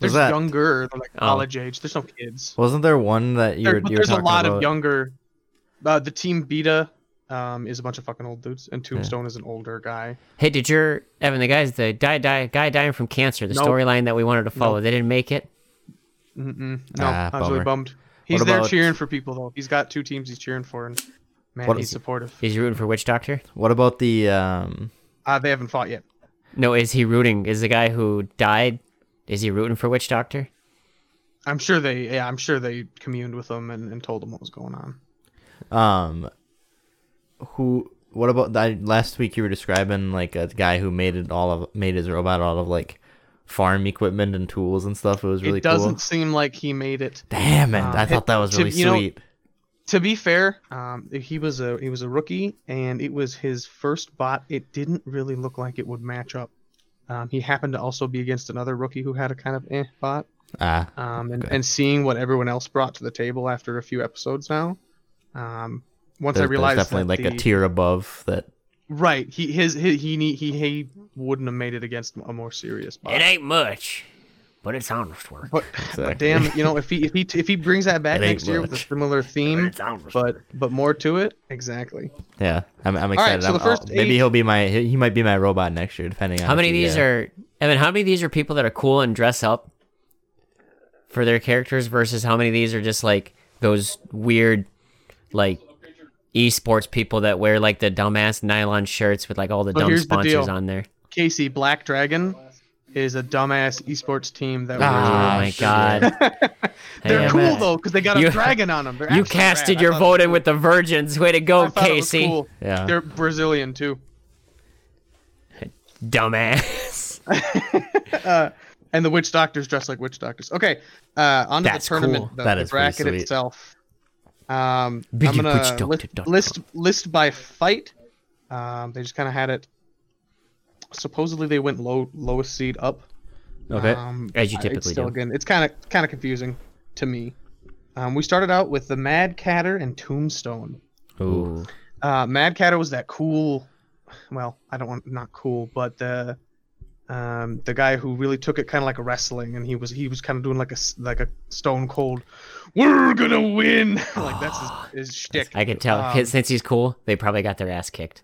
Speaker 3: There's
Speaker 1: that-
Speaker 3: younger, they're like
Speaker 2: Oh.
Speaker 3: college age. There's no kids.
Speaker 1: Wasn't there one that you
Speaker 3: There-
Speaker 1: were,
Speaker 3: but
Speaker 1: you were
Speaker 3: there's a lot
Speaker 1: about?
Speaker 3: of younger. Uh, the team Beta um, is a bunch of fucking old dudes, and Tombstone is an older guy.
Speaker 2: Hey, did your Evan the guys the guy die guy dying from cancer? The
Speaker 3: Nope.
Speaker 2: storyline that we wanted to follow,
Speaker 3: Nope.
Speaker 2: they didn't make it.
Speaker 3: Mm-mm. No,
Speaker 1: Ah,
Speaker 3: I was really bummed. He's
Speaker 1: What
Speaker 3: there cheering for people though. He's got two teams he's cheering for, and man,
Speaker 1: What
Speaker 3: he's
Speaker 1: is-
Speaker 3: supportive.
Speaker 2: Is he rooting for Witch Doctor?
Speaker 1: What about the um?
Speaker 3: Uh, they haven't fought yet.
Speaker 2: No, is he rooting? Is the guy who died? Is he rooting for Witch Doctor?
Speaker 3: I'm sure they, yeah, I'm sure they communed with him and, and told him what was going on.
Speaker 1: Um, who? What about that? Last week you were describing like a guy who made it all of made his robot out of like farm equipment and tools and stuff. It was really cool.
Speaker 3: it doesn't
Speaker 1: cool.
Speaker 3: seem like he made it.
Speaker 1: Damn it!
Speaker 3: Um,
Speaker 1: I thought that was
Speaker 3: to-
Speaker 1: really
Speaker 3: you know,
Speaker 1: sweet.
Speaker 3: To be fair, um, he was a he was a rookie, and it was his first bot. It didn't really look like it would match up. Um, he happened to also be against another rookie who had a kind of eh bot.
Speaker 1: Ah,
Speaker 3: um, and,
Speaker 1: Okay.
Speaker 3: and seeing what everyone else brought to the table after a few episodes now. Um, once
Speaker 1: there-
Speaker 3: I realized
Speaker 1: definitely
Speaker 3: that
Speaker 1: like
Speaker 3: the,
Speaker 1: a tier above that.
Speaker 3: right, he his, his he need he he wouldn't have made it against a more serious bot.
Speaker 2: It ain't much, but it's honest work.
Speaker 3: But,
Speaker 1: Exactly.
Speaker 3: but damn, you know, if he if he if he brings that back
Speaker 1: It ain't
Speaker 3: next year with a similar theme,
Speaker 2: It's honest
Speaker 3: but but more to it, exactly.
Speaker 1: Yeah, I'm, I'm
Speaker 3: right,
Speaker 1: excited.
Speaker 3: so the
Speaker 1: I'm- I'll- maybe he'll be my he he might be my robot next year, depending on
Speaker 2: How many of these
Speaker 1: uh,
Speaker 2: are Evan? How many of these are people that are cool and dress up for their characters versus how many of these are just like those weird, like esports people that wear like the dumbass nylon shirts with like all the
Speaker 3: But
Speaker 2: dumb
Speaker 3: here's the
Speaker 2: sponsors on there.
Speaker 3: Casey Black Dragon is a dumbass esports team that
Speaker 2: Oh my god!
Speaker 3: they're
Speaker 2: Damn
Speaker 3: cool
Speaker 2: it.
Speaker 3: though because they got a
Speaker 2: You-
Speaker 3: dragon on them. They're
Speaker 2: You casted
Speaker 3: rad.
Speaker 2: Your vote
Speaker 3: was
Speaker 2: in
Speaker 3: cool.
Speaker 2: with the virgins. Way to go,
Speaker 3: I thought it was
Speaker 2: Casey!
Speaker 3: cool.
Speaker 1: Yeah.
Speaker 3: They're Brazilian too.
Speaker 2: Dumbass.
Speaker 3: uh, and the witch doctors dress like witch doctors. Okay, uh, onto
Speaker 2: That's
Speaker 3: the tournament,
Speaker 2: cool.
Speaker 3: the,
Speaker 1: That
Speaker 3: the
Speaker 1: is
Speaker 3: bracket
Speaker 1: sweet.
Speaker 3: itself. Um, I'm gonna
Speaker 2: witchdoctor
Speaker 3: list,
Speaker 2: dot
Speaker 3: list list by fight. Um, they just kind of had it. Supposedly they went low lowest seed up.
Speaker 1: Okay.
Speaker 3: Um,
Speaker 2: As you typically
Speaker 3: it's still,
Speaker 2: do.
Speaker 3: Again, it's kind of kind of confusing to me. Um, we started out with the Mad Catter and Tombstone.
Speaker 2: Ooh.
Speaker 3: Uh, Mad Catter was that cool. Well, I don't want not cool, but the um, the guy who really took it kind of like a wrestling, and he was he was kind of doing like a like a Stone Cold. We're gonna win. like that's his, his shtick.
Speaker 2: I can tell
Speaker 3: Um,
Speaker 2: since he's cool, they probably got their ass kicked.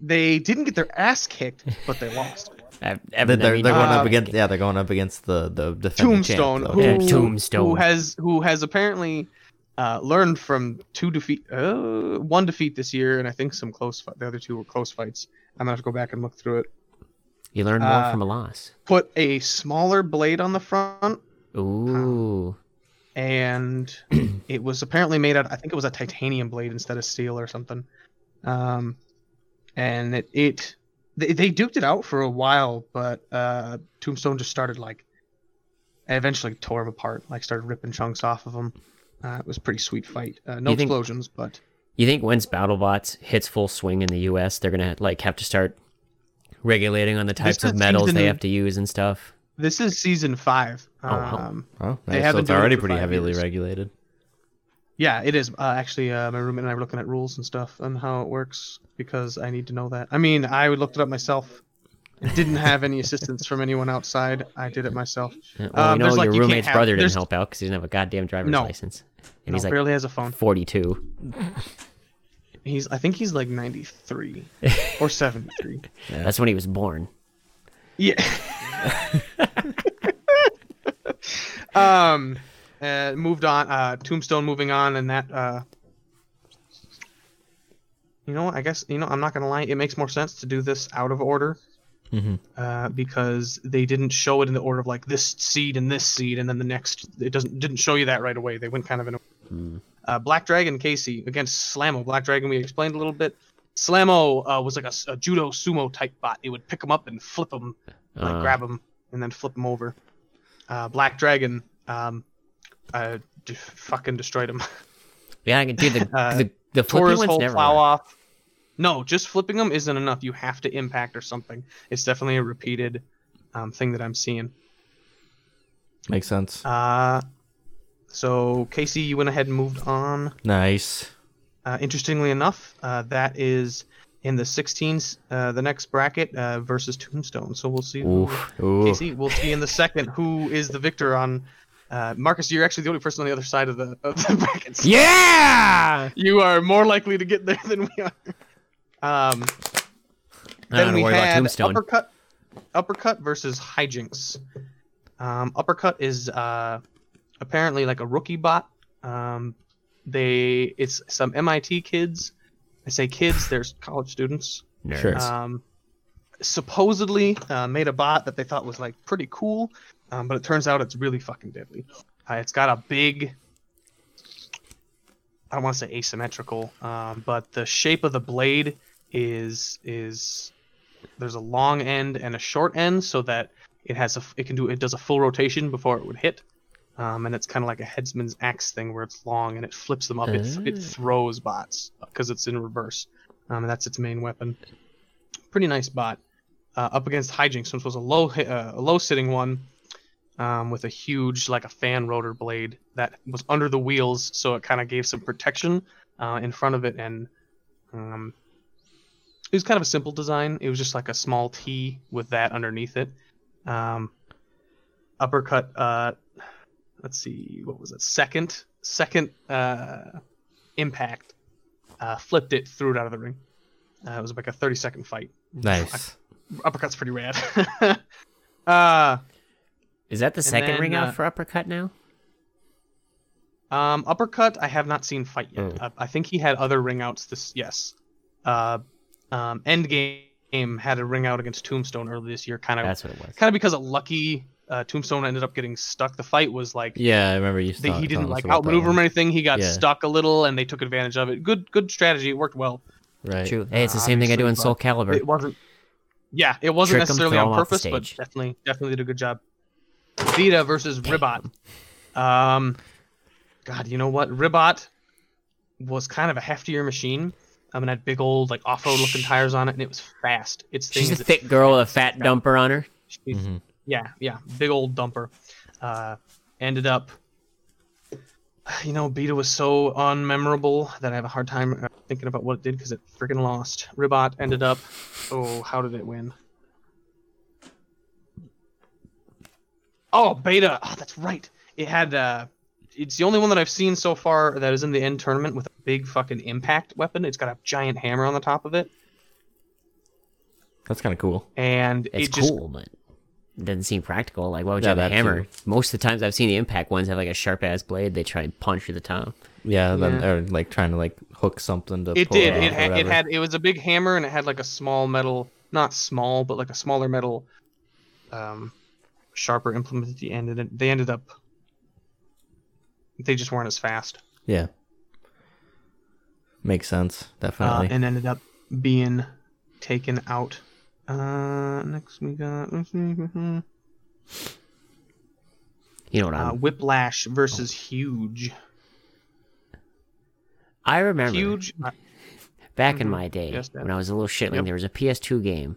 Speaker 3: They didn't get their ass kicked, but they lost.
Speaker 2: Uh,
Speaker 1: They're, they're, they're going
Speaker 3: uh,
Speaker 1: up against yeah they're going up against the the defending
Speaker 3: Tombstone,
Speaker 1: champ,
Speaker 3: who.
Speaker 2: Yeah, Tombstone.
Speaker 3: who has who has apparently uh, learned from two defeat, uh, one defeat this year, and I think some close. Fight. The other two were close fights. I'm gonna have to go back and look through it.
Speaker 2: You learn more
Speaker 3: uh,
Speaker 2: from a loss.
Speaker 3: Put a smaller blade on the front,
Speaker 2: Ooh.
Speaker 3: and it was apparently made out. I think it was a titanium blade instead of steel or something. Um, and it it they, they duked it out for a while, but uh, Tombstone just started like eventually tore him apart, like started ripping chunks off of him. Uh, it was a pretty sweet fight. Uh, no
Speaker 2: You think-
Speaker 3: explosions, but
Speaker 2: You think once BattleBots hits full swing in the U.S., they're gonna like have to start regulating on the types of
Speaker 3: is
Speaker 2: metals they have to use and stuff?
Speaker 3: this is season five.
Speaker 2: Oh, wow.
Speaker 3: Um,
Speaker 1: Oh,
Speaker 3: They
Speaker 1: nice.
Speaker 3: have
Speaker 1: so
Speaker 3: been
Speaker 1: it's
Speaker 3: doing it
Speaker 1: already pretty heavily
Speaker 3: years.
Speaker 1: regulated.
Speaker 3: Yeah, it is. Uh, actually, uh, my roommate and I were looking at rules and stuff and how it works because I need to know that. I mean, I looked it up myself. It didn't have any assistance from anyone outside. I did it myself.
Speaker 2: Well,
Speaker 3: Um,
Speaker 2: you know
Speaker 3: there's, like,
Speaker 2: your
Speaker 3: you
Speaker 2: roommate's
Speaker 3: have-
Speaker 2: brother didn't
Speaker 3: there's-
Speaker 2: help out because he didn't have a goddamn driver's
Speaker 3: No.
Speaker 2: license, and
Speaker 3: And
Speaker 2: he's
Speaker 3: he
Speaker 2: like
Speaker 3: barely has a phone.
Speaker 2: 42.
Speaker 3: He's, I think he's like 93 or 73.
Speaker 2: That's when he was born.
Speaker 3: Yeah. um, uh, moved on. Uh, Tombstone moving on, and that. Uh, you know, I guess you know. I'm not gonna lie. It makes more sense to do this out of order.
Speaker 1: Mhm.
Speaker 3: Uh, because they didn't show it in the order of like this seed and this seed, and then the next. It doesn't didn't show you that right away. They went kind of in. A, uh, Black Dragon Casey against Slamo. Black Dragon we explained a little bit. Slamo uh, was like a judo sumo type bot. It would pick him up and flip him like
Speaker 2: Uh,
Speaker 3: grab him and then flip him over. Uh, Black Dragon, um, uh, d- fucking destroyed him.
Speaker 2: Yeah, I can do the
Speaker 3: Uh,
Speaker 2: the, the
Speaker 3: Tore
Speaker 2: flippy
Speaker 3: his
Speaker 2: ones never.
Speaker 3: plow off. No, just flipping them isn't enough. You have to impact or something. It's definitely a repeated um, thing that I'm seeing.
Speaker 1: Makes sense.
Speaker 3: Uh, so Casey, you went ahead and moved on.
Speaker 1: nice.
Speaker 3: Uh, interestingly enough, uh, that is in the 16s, uh, the next bracket uh, versus Tombstone. So we'll see. who-
Speaker 1: Oof. Ooh.
Speaker 3: Casey, we'll see in the second who is the victor on Uh, Marcus, you're actually the only person on the other side of the, of the brackets.
Speaker 2: Yeah.
Speaker 3: You are more likely to get there than we are. Um, then we
Speaker 2: worry about
Speaker 3: had uppercut, uppercut versus HiJinx. Um, uppercut is uh, apparently like a rookie bot. Um, they it's some MIT kids. I say kids. There's college students.
Speaker 1: Sure.
Speaker 3: Um, supposedly uh, made a bot that they thought was like pretty cool, um, but it turns out it's really fucking deadly. Uh, it's got a big. I don't want to say asymmetrical, um, but the shape of the blade is is there's a long end and a short end, so that it has a it can do it does a full rotation before it would hit, um, and it's kind of like a headsman's axe thing where it's long and it flips them up. It, th- it
Speaker 2: Ah.
Speaker 3: throws bots because it's in reverse, um, and that's its main weapon. Pretty nice bot. Uh, up against HiJinx, which was a low uh, a low sitting one, um, with a huge like a fan rotor blade that was under the wheels, so it kind of gave some protection uh, in front of it, and um, it was kind of a simple design. It was just like a small T with that underneath it. Um, uppercut. Uh, let's see, what was it? Second, second uh, impact. Uh, flipped it, threw it out of the ring. Uh, it was like a 30 second fight.
Speaker 1: Nice.
Speaker 3: Uppercut's pretty rad. uh,
Speaker 2: Is that the second
Speaker 3: then,
Speaker 2: ring out
Speaker 3: uh,
Speaker 2: for uppercut now?
Speaker 3: Um, uppercut, I have not seen fight yet.
Speaker 2: Mm.
Speaker 3: Uh, I think he had other ring outs. This yes. Uh, um, Endgame had a ring out against Tombstone early this year, kind of
Speaker 2: That's what it was.
Speaker 3: kind of because of lucky. Uh, Tombstone ended up getting stuck. The fight was like
Speaker 1: Yeah, I remember you.
Speaker 3: they,
Speaker 1: thought-
Speaker 3: he didn't like
Speaker 1: about
Speaker 3: outmaneuver him or anything. He got
Speaker 1: Yeah.
Speaker 3: stuck a little, and they took advantage of it. Good good strategy. It worked well.
Speaker 1: Right.
Speaker 2: True. Hey, it's the
Speaker 3: Uh,
Speaker 2: same thing I do in Soul
Speaker 3: but
Speaker 2: Calibur.
Speaker 3: It wasn't. Yeah, it wasn't
Speaker 2: Trick 'em,
Speaker 3: necessarily
Speaker 2: throw 'em
Speaker 3: on purpose, but definitely definitely did a good job. Beta versus Ribbot. Um, God, you know what? Ribbot was kind of a heftier machine. Um, and had big old like off-road looking tires on it, and it was fast. Its
Speaker 2: She's a
Speaker 3: things-
Speaker 2: thick girl with a fat dumper on her.
Speaker 3: She's-
Speaker 1: Mhm.
Speaker 3: Yeah, yeah, big old dumper. Uh, ended up, you know, Beta was so unmemorable that I have a hard time uh, thinking about what it did because it freaking lost. Ribbot ended up, oh, how did it win? Oh, Beta. Oh, that's right. It had. Uh, it's the only one that I've seen so far that is in the end tournament with a big fucking impact weapon. It's got a giant hammer on the top of it,
Speaker 1: That's kind of cool.
Speaker 3: and
Speaker 2: It's
Speaker 3: it just
Speaker 2: cool, but it doesn't seem practical. Like, why would you
Speaker 1: Yeah,
Speaker 2: have a hammer?
Speaker 1: too.
Speaker 2: Most of the times I've seen the impact ones have like a sharp ass blade. They try and punch through the top.
Speaker 1: Yeah, then
Speaker 3: Yeah.
Speaker 1: or like trying to like hook something to.
Speaker 3: It
Speaker 1: pull
Speaker 3: did.
Speaker 1: off
Speaker 3: It
Speaker 1: or
Speaker 3: had, it had it was a big hammer and it had like a small metal, not small, but like a smaller metal, um, sharper implement at the end, and they ended up. They just weren't as fast,
Speaker 1: Yeah. Makes sense.
Speaker 3: uh,
Speaker 1: Definitely.
Speaker 3: and ended up being taken out. Uh, next we got
Speaker 2: You know what
Speaker 3: uh,
Speaker 2: I'm?
Speaker 3: Whiplash versus Huge.
Speaker 2: I remember
Speaker 3: Huge. uh,
Speaker 2: back in
Speaker 3: Mhm.
Speaker 2: my day
Speaker 3: Yes,
Speaker 2: when I was a little shitling,
Speaker 3: Yep.
Speaker 2: there was a PS2 game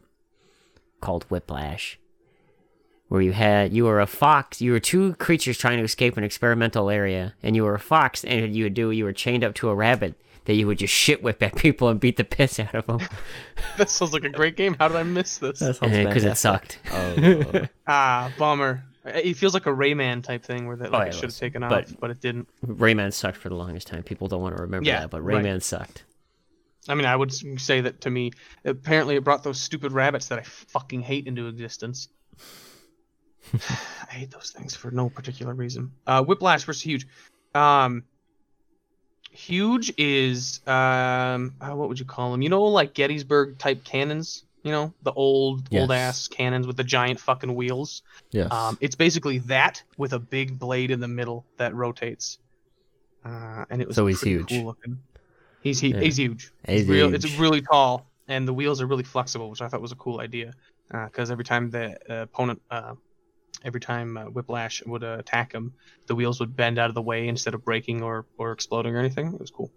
Speaker 2: called Whiplash, where you had you were a fox. You were two creatures trying to escape an experimental area, and you were a fox. And you would do, you were chained up to a rabbit that you would just shit whip at people and beat the piss out of them
Speaker 3: that sounds like a great game. How did I miss this?
Speaker 2: Because it sucked.
Speaker 1: Oh,
Speaker 3: Ah, bummer. It feels like a Rayman type thing where that like
Speaker 2: Oh, yeah,
Speaker 3: it
Speaker 2: it
Speaker 3: should have
Speaker 2: was.
Speaker 3: taken off,
Speaker 2: But-
Speaker 3: but it didn't.
Speaker 2: Rayman sucked for the longest time. People don't want to remember
Speaker 3: Yeah,
Speaker 2: that, but
Speaker 3: right.
Speaker 2: Rayman sucked.
Speaker 3: I mean, I would say that to me. Apparently, it brought those stupid rabbits that I fucking hate into existence. I hate those things for no particular reason. Uh, Whiplash versus Huge. Um, Huge is um, uh, what would you call them? You know, like Gettysburg type cannons. You know, the old
Speaker 1: Yes.
Speaker 3: old ass cannons with the giant fucking wheels.
Speaker 1: yes.
Speaker 3: Um, it's basically that with a big blade in the middle that rotates. Uh, and it was
Speaker 1: So he's huge.
Speaker 3: Cool looking. He's he,
Speaker 2: Yeah.
Speaker 3: he's huge.
Speaker 1: He's
Speaker 3: It's real. It's really tall, and the wheels are really flexible, which I thought was a cool idea. Because every time the uh, opponent, uh, every time uh, Whiplash would uh, attack him, the wheels would bend out of the way instead of breaking or or exploding or anything. It was cool.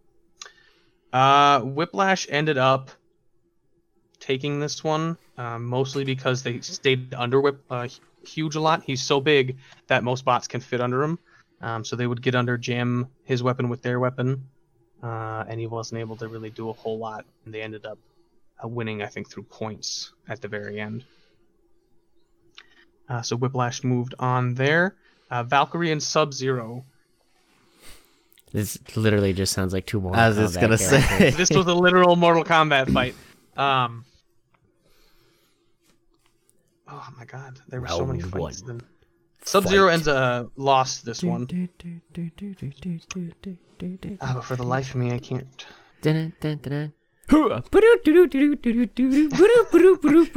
Speaker 3: Uh, Whiplash ended up taking this one um, mostly because they stayed under Whip uh, huge a lot. He's so big that most bots can fit under him. Um, so they would get under, jam his weapon with their weapon, uh, and he wasn't able to really do a whole lot. And they ended up uh, winning, I think, through points at the very end. Uh, so Whiplash moved on there. Uh, Valkyrie and Sub Zero.
Speaker 2: This literally just sounds like two more.
Speaker 1: I was just gonna say.
Speaker 3: This was a literal Mortal Kombat fight. Um. Oh my god, there were so many fights. Then Sub Zero ends uh lost this one. Uh, but for the life of me, I can't.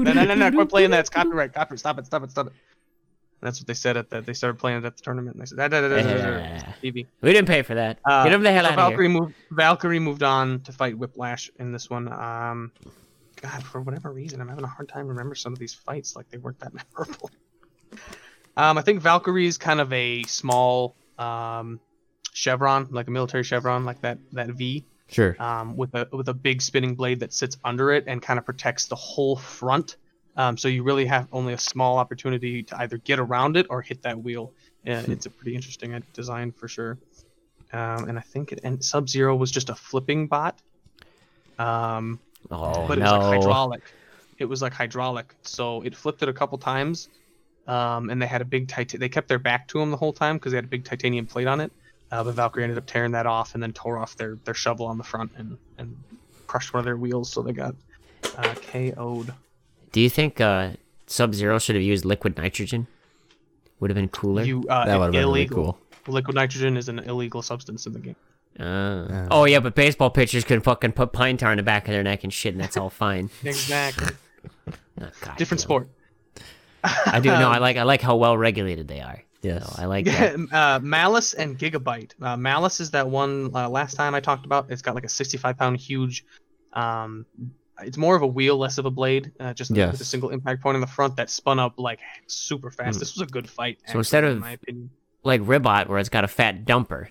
Speaker 3: No, no, no, no! Quit playing that. It's copyright. Copyright. Stop it. Stop it. Stop it. That's what they said at the. They started playing it at the tournament. And they said, da, da.
Speaker 2: We didn't pay for that.
Speaker 3: Uh,
Speaker 2: Get him the hell
Speaker 3: so
Speaker 2: out of
Speaker 3: Valkyrie
Speaker 2: here.
Speaker 3: moved. Valkyrie moved on to fight Whiplash in this one. Um, God, for whatever reason, I'm having a hard time remember some of these fights. Like they weren't that memorable. Um, I think Valkyrie is kind of a small um, chevron, like a military chevron, like that that V,
Speaker 1: Sure.
Speaker 3: um, with a with a big spinning blade that sits under it and kind of protects the whole front. Um, so you really have only a small opportunity to either get around it or hit that wheel. Yeah, it's a pretty interesting uh, design for sure. Um, and I think it and Sub Zero was just a flipping bot. Um,
Speaker 2: Oh
Speaker 3: but it was like hydraulic. It was like hydraulic, so it flipped it a couple times, um, and they had a big tit- They kept their back to him the whole time because they had a big titanium plate on it. Uh, but Valkyrie ended up tearing that off and then tore off their, their shovel on the front and, and crushed one of their wheels, so they got uh, KO'd.
Speaker 2: Do you think uh, Sub Zero should have used liquid nitrogen? Would have been cooler.
Speaker 3: You uh,
Speaker 1: That would have been really cool.
Speaker 3: Liquid nitrogen is an illegal substance in the game.
Speaker 2: Uh, oh yeah, but baseball pitchers can fucking put pine tar in the back of their neck and shit, and that's all fine.
Speaker 3: Exactly.
Speaker 2: Oh, God,
Speaker 3: Different
Speaker 2: no.
Speaker 3: sport.
Speaker 2: I do know. I like. I like how well regulated they are.
Speaker 1: Yes.
Speaker 2: So I like that.
Speaker 3: uh, Malice and Gigabyte. Uh, Malice is that one uh, last time I talked about. It's got like a 65 pound huge. Um, it's more of a wheel, less of a blade. Uh, just
Speaker 1: Yes.
Speaker 3: with a single impact point in the front that spun up like super fast.
Speaker 2: Hmm.
Speaker 3: This was a good fight.
Speaker 2: So instead of-
Speaker 3: in my opinion.
Speaker 2: Like Ribbot, where it's got a fat dumper.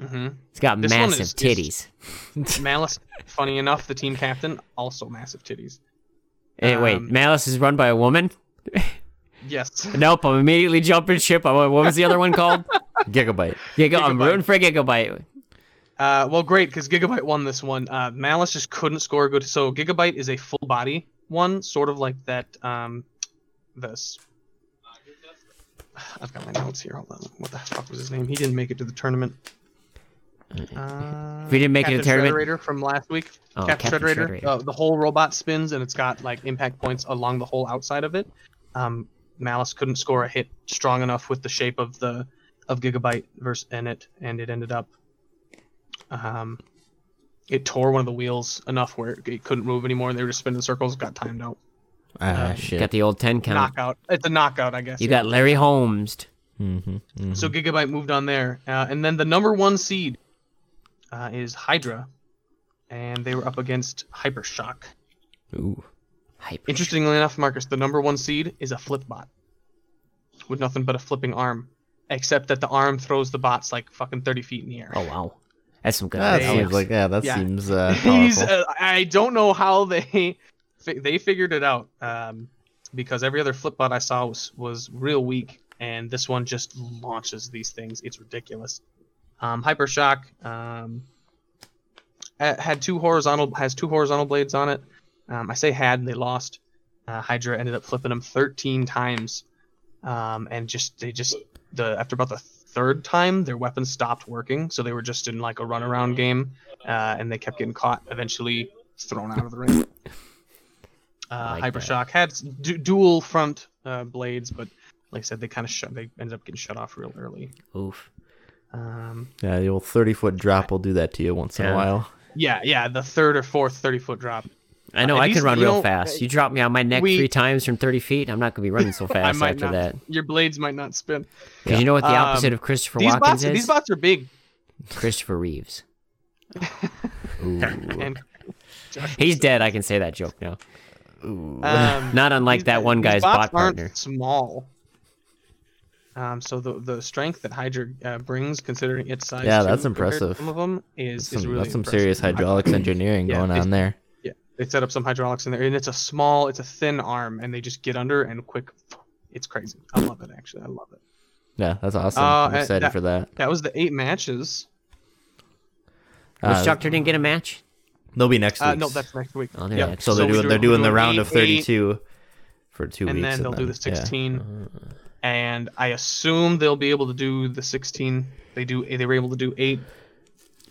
Speaker 3: hmm
Speaker 2: It's got
Speaker 3: This
Speaker 2: massive
Speaker 3: is-
Speaker 2: titties.
Speaker 3: Malice, funny enough, the team captain also massive titties.
Speaker 2: Hey, wait,
Speaker 3: Um,
Speaker 2: Malice is run by a woman?
Speaker 3: Yes.
Speaker 2: Nope, I'm immediately jumping ship. What was the other one called?
Speaker 1: Gigabyte.
Speaker 2: Giga- I'm rooting for Gigabyte.
Speaker 3: Uh, well, great because Gigabyte won this one. Uh, Malice just couldn't score a good. So Gigabyte is a full body one, sort of like that. Um, this. I've got my notes here. Hold on. What the fuck was his name? He didn't make it to the tournament. Uh,
Speaker 2: If he didn't make it to the tournament-
Speaker 3: Shredderator from last week.
Speaker 2: Oh,
Speaker 3: Captain,
Speaker 2: Captain
Speaker 3: Shredderator.
Speaker 2: Shredderator.
Speaker 3: Uh, the whole robot spins and it's got like impact points along the whole outside of it. Um, Malice couldn't score a hit strong enough with the shape of the of Gigabyte versus in it, and it ended up. Um, it tore one of the wheels enough where it couldn't move anymore, and they were just spinning circles. Got timed out.
Speaker 1: Ah,
Speaker 3: Uh,
Speaker 1: shit.
Speaker 2: Got the old 10 count.
Speaker 3: Knockout. It's a knockout, I guess.
Speaker 2: You
Speaker 3: yeah.
Speaker 2: got Larry Holmes.
Speaker 1: mm-hmm,
Speaker 3: So Gigabyte moved on there, uh, and then the number one seed uh, is Hydra, and they were up against Hypershock.
Speaker 1: Ooh.
Speaker 2: Hyper.
Speaker 3: Interestingly enough, Marcus, the number one seed is a flip bot with nothing but a flipping arm, except that the arm throws the bots like fucking thirty feet in the air.
Speaker 2: Oh, wow. That's some good
Speaker 1: That seems like yeah. That
Speaker 3: Yeah.
Speaker 1: seems uh,
Speaker 3: He's,
Speaker 1: powerful.
Speaker 3: uh, I don't know how they fi- they figured it out um, because every other flip bot I saw was was real weak, and this one just launches these things. It's ridiculous. Um, Hypershock um, ha- had two horizontal has two horizontal blades on it. Um, I say had, they lost. Uh, Hydra ended up flipping them 13 times, um, and just they just the after about the third time their weapons stopped working, so they were just in like a runaround game, uh, and they kept getting caught. Eventually thrown out of the ring. Uh,
Speaker 2: like that.
Speaker 3: Hypershock had s- du- dual front uh, blades, but like I said, they kind of shut. They ended up getting shut off real early.
Speaker 2: Oof.
Speaker 3: Um,
Speaker 1: yeah, the old thirty foot drop will do that to you once in a while.
Speaker 3: yeah, yeah, the third or fourth 30 foot drop.
Speaker 2: I know,
Speaker 3: At
Speaker 2: I
Speaker 3: least,
Speaker 2: can run real fast.
Speaker 3: uh,
Speaker 2: You drop me on my neck
Speaker 3: we-
Speaker 2: three times from 30 feet, I'm not going to be running so
Speaker 3: I
Speaker 2: fast
Speaker 3: might
Speaker 2: after
Speaker 3: not.
Speaker 2: that.
Speaker 3: Your blades might not spin.
Speaker 2: Because you know what the
Speaker 3: Um,
Speaker 2: opposite of Christopher
Speaker 3: These
Speaker 2: Watkins
Speaker 3: bots,
Speaker 2: is?
Speaker 3: these bots are big,
Speaker 2: Christopher Reeves.
Speaker 1: Ooh.
Speaker 3: and
Speaker 2: He's dead, I can say that joke now.
Speaker 3: Um,
Speaker 2: Not unlike that one
Speaker 3: these
Speaker 2: guy's
Speaker 3: bots
Speaker 2: bot
Speaker 3: aren't
Speaker 2: partner.
Speaker 3: Small. Um, so the the strength that Hydra uh, brings, considering its size,
Speaker 1: Yeah, that's impressive.
Speaker 3: Some of them is,
Speaker 1: That's
Speaker 3: is
Speaker 1: some,
Speaker 3: really
Speaker 1: that's some
Speaker 3: impressive.
Speaker 1: serious hydraulics engineering
Speaker 3: Yeah,
Speaker 1: going on there.
Speaker 3: Yeah, they set up some hydraulics in there, and it's a small, it's a thin arm, and they just get under and quick. It's crazy. I love it. Actually, I love it.
Speaker 1: Yeah, that's awesome.
Speaker 3: Uh,
Speaker 1: I'm excited
Speaker 3: that-
Speaker 1: for that.
Speaker 3: That was the eight matches.
Speaker 2: Was
Speaker 1: Uh,
Speaker 2: Doctor didn't get a match?
Speaker 1: They'll be next week.
Speaker 3: Uh, no, that's next week.
Speaker 2: Oh, they're
Speaker 3: Yep.
Speaker 2: next
Speaker 1: so they're doing
Speaker 3: do-
Speaker 1: they're
Speaker 3: we're
Speaker 1: doing the round
Speaker 3: eight,
Speaker 1: of 32 for two
Speaker 3: and
Speaker 1: weeks,
Speaker 3: then they'll do the
Speaker 1: yeah.
Speaker 3: 16. and I assume they'll be able to do the 16. They do. They were able to do eight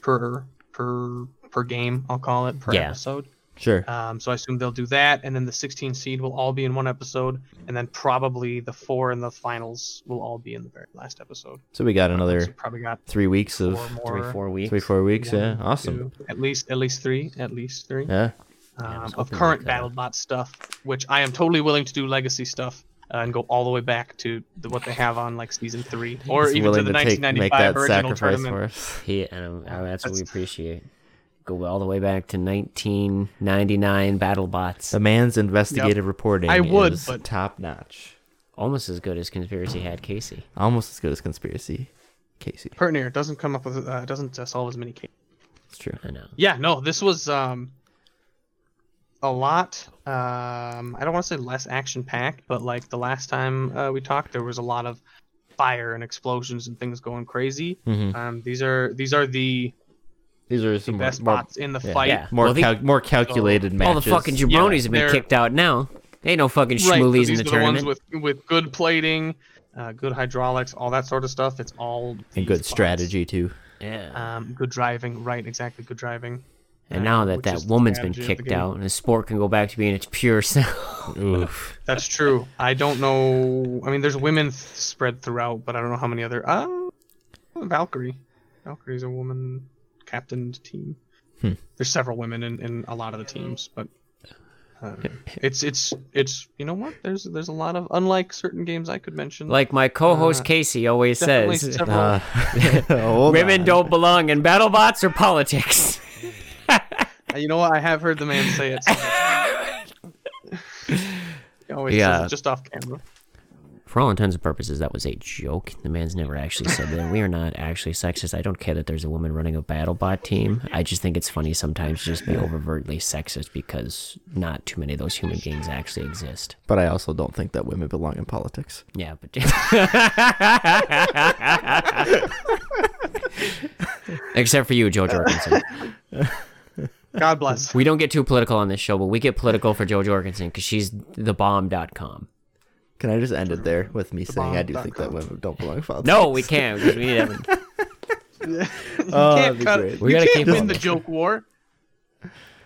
Speaker 3: per per per game. I'll call it per
Speaker 2: Yeah.
Speaker 3: episode.
Speaker 1: Sure.
Speaker 3: Um, so I assume they'll do that, and then the 16 seed will all be in one episode, and then probably the four in the finals will all be in the very last episode.
Speaker 1: So we got
Speaker 3: So
Speaker 1: another
Speaker 3: probably got
Speaker 1: three weeks of
Speaker 3: more.
Speaker 2: Three, four weeks.
Speaker 1: three, four weeks. Yeah, awesome.
Speaker 3: two, at least at least three. At least three.
Speaker 1: Yeah.
Speaker 2: I was
Speaker 3: um, of current
Speaker 2: we could.
Speaker 3: BattleBot stuff, which I am totally willing to do legacy stuff uh, and go all the way back to the, what they have on like season three, or
Speaker 1: He's
Speaker 3: even to the
Speaker 1: to take make
Speaker 3: 1995
Speaker 1: that
Speaker 3: original
Speaker 1: sacrifice
Speaker 3: tournament.
Speaker 1: for us.
Speaker 2: He, and uh, that's what we appreciate. Go all the way back to 1999 BattleBots.
Speaker 1: The man's investigative reporting
Speaker 3: I would,
Speaker 1: is
Speaker 3: but-
Speaker 1: top notch.
Speaker 2: Almost as good as Conspiracy had Casey.
Speaker 1: Almost as good as conspiracy. Casey.
Speaker 3: Pertner doesn't come up with uh, doesn't uh, solve as many cases.
Speaker 1: It's true.
Speaker 2: I know.
Speaker 3: Yeah, no, this was um a lot. Um, I don't want to say less action packed, but like the last time uh, we talked, there was a lot of fire and explosions and things going crazy.
Speaker 1: Mhm.
Speaker 3: Um, these are these are the,
Speaker 1: These are some
Speaker 3: the
Speaker 1: some
Speaker 3: best
Speaker 1: more,
Speaker 3: spots in the
Speaker 1: yeah.
Speaker 3: fight.
Speaker 2: Yeah.
Speaker 1: more,
Speaker 2: Well, the-
Speaker 1: more calculated matches.
Speaker 2: All the fucking jabronis have been kicked out now. Ain't no fucking
Speaker 3: Right, so
Speaker 2: schmoolies in
Speaker 3: these
Speaker 2: the
Speaker 3: are the
Speaker 2: tournament.
Speaker 3: ones with with good plating, uh, good hydraulics, all that sort of stuff. It's all
Speaker 1: and good
Speaker 3: spots.
Speaker 1: strategy too.
Speaker 2: yeah.
Speaker 3: Um, good driving, right? Exactly, good driving.
Speaker 2: and
Speaker 3: uh,
Speaker 2: now that
Speaker 3: which
Speaker 2: that
Speaker 3: is the
Speaker 2: woman's been
Speaker 3: strategy of the
Speaker 2: kicked out, and the sport can go back to being its pure self.
Speaker 1: Oof.
Speaker 3: That's true. I don't know. I mean, there's women th- spread throughout, but I don't know how many other. Uh, Valkyrie. Valkyrie's a woman captained team.
Speaker 1: Hmm.
Speaker 3: There's several women in, in a lot of the teams, but uh, it's it's it's you know what? There's there's a lot of unlike certain games I could mention.
Speaker 2: like my co-host
Speaker 3: Uh,
Speaker 2: Casey always says,
Speaker 1: Uh,
Speaker 2: women
Speaker 1: on.
Speaker 2: don't belong in BattleBots or politics.
Speaker 3: Uh, you know what? I have heard the man say it. So he always
Speaker 2: Yeah.
Speaker 3: says it just off camera.
Speaker 2: For all intents and purposes, that was a joke. The man's never actually said that. We are not actually sexist. I don't care that there's a woman running a BattleBot team. I just think it's funny sometimes to just be overtly sexist because not too many of those human beings actually exist.
Speaker 1: But I also don't think that women belong in politics.
Speaker 2: Yeah, but except for you, Jo Jorgensen.
Speaker 3: God bless.
Speaker 2: We don't get too political on this show, but we get political for Jo Jorgensen because she's thebomb.com.
Speaker 1: Can I just end it there with me saying I do think that women don't belong in politics?
Speaker 2: No, we can't because we need Evan.
Speaker 3: Oh, you
Speaker 1: Oh,
Speaker 3: can't
Speaker 1: that'd be
Speaker 3: cut.
Speaker 1: great.
Speaker 2: We
Speaker 3: you
Speaker 2: gotta
Speaker 3: can't
Speaker 2: keep
Speaker 3: win the joke war.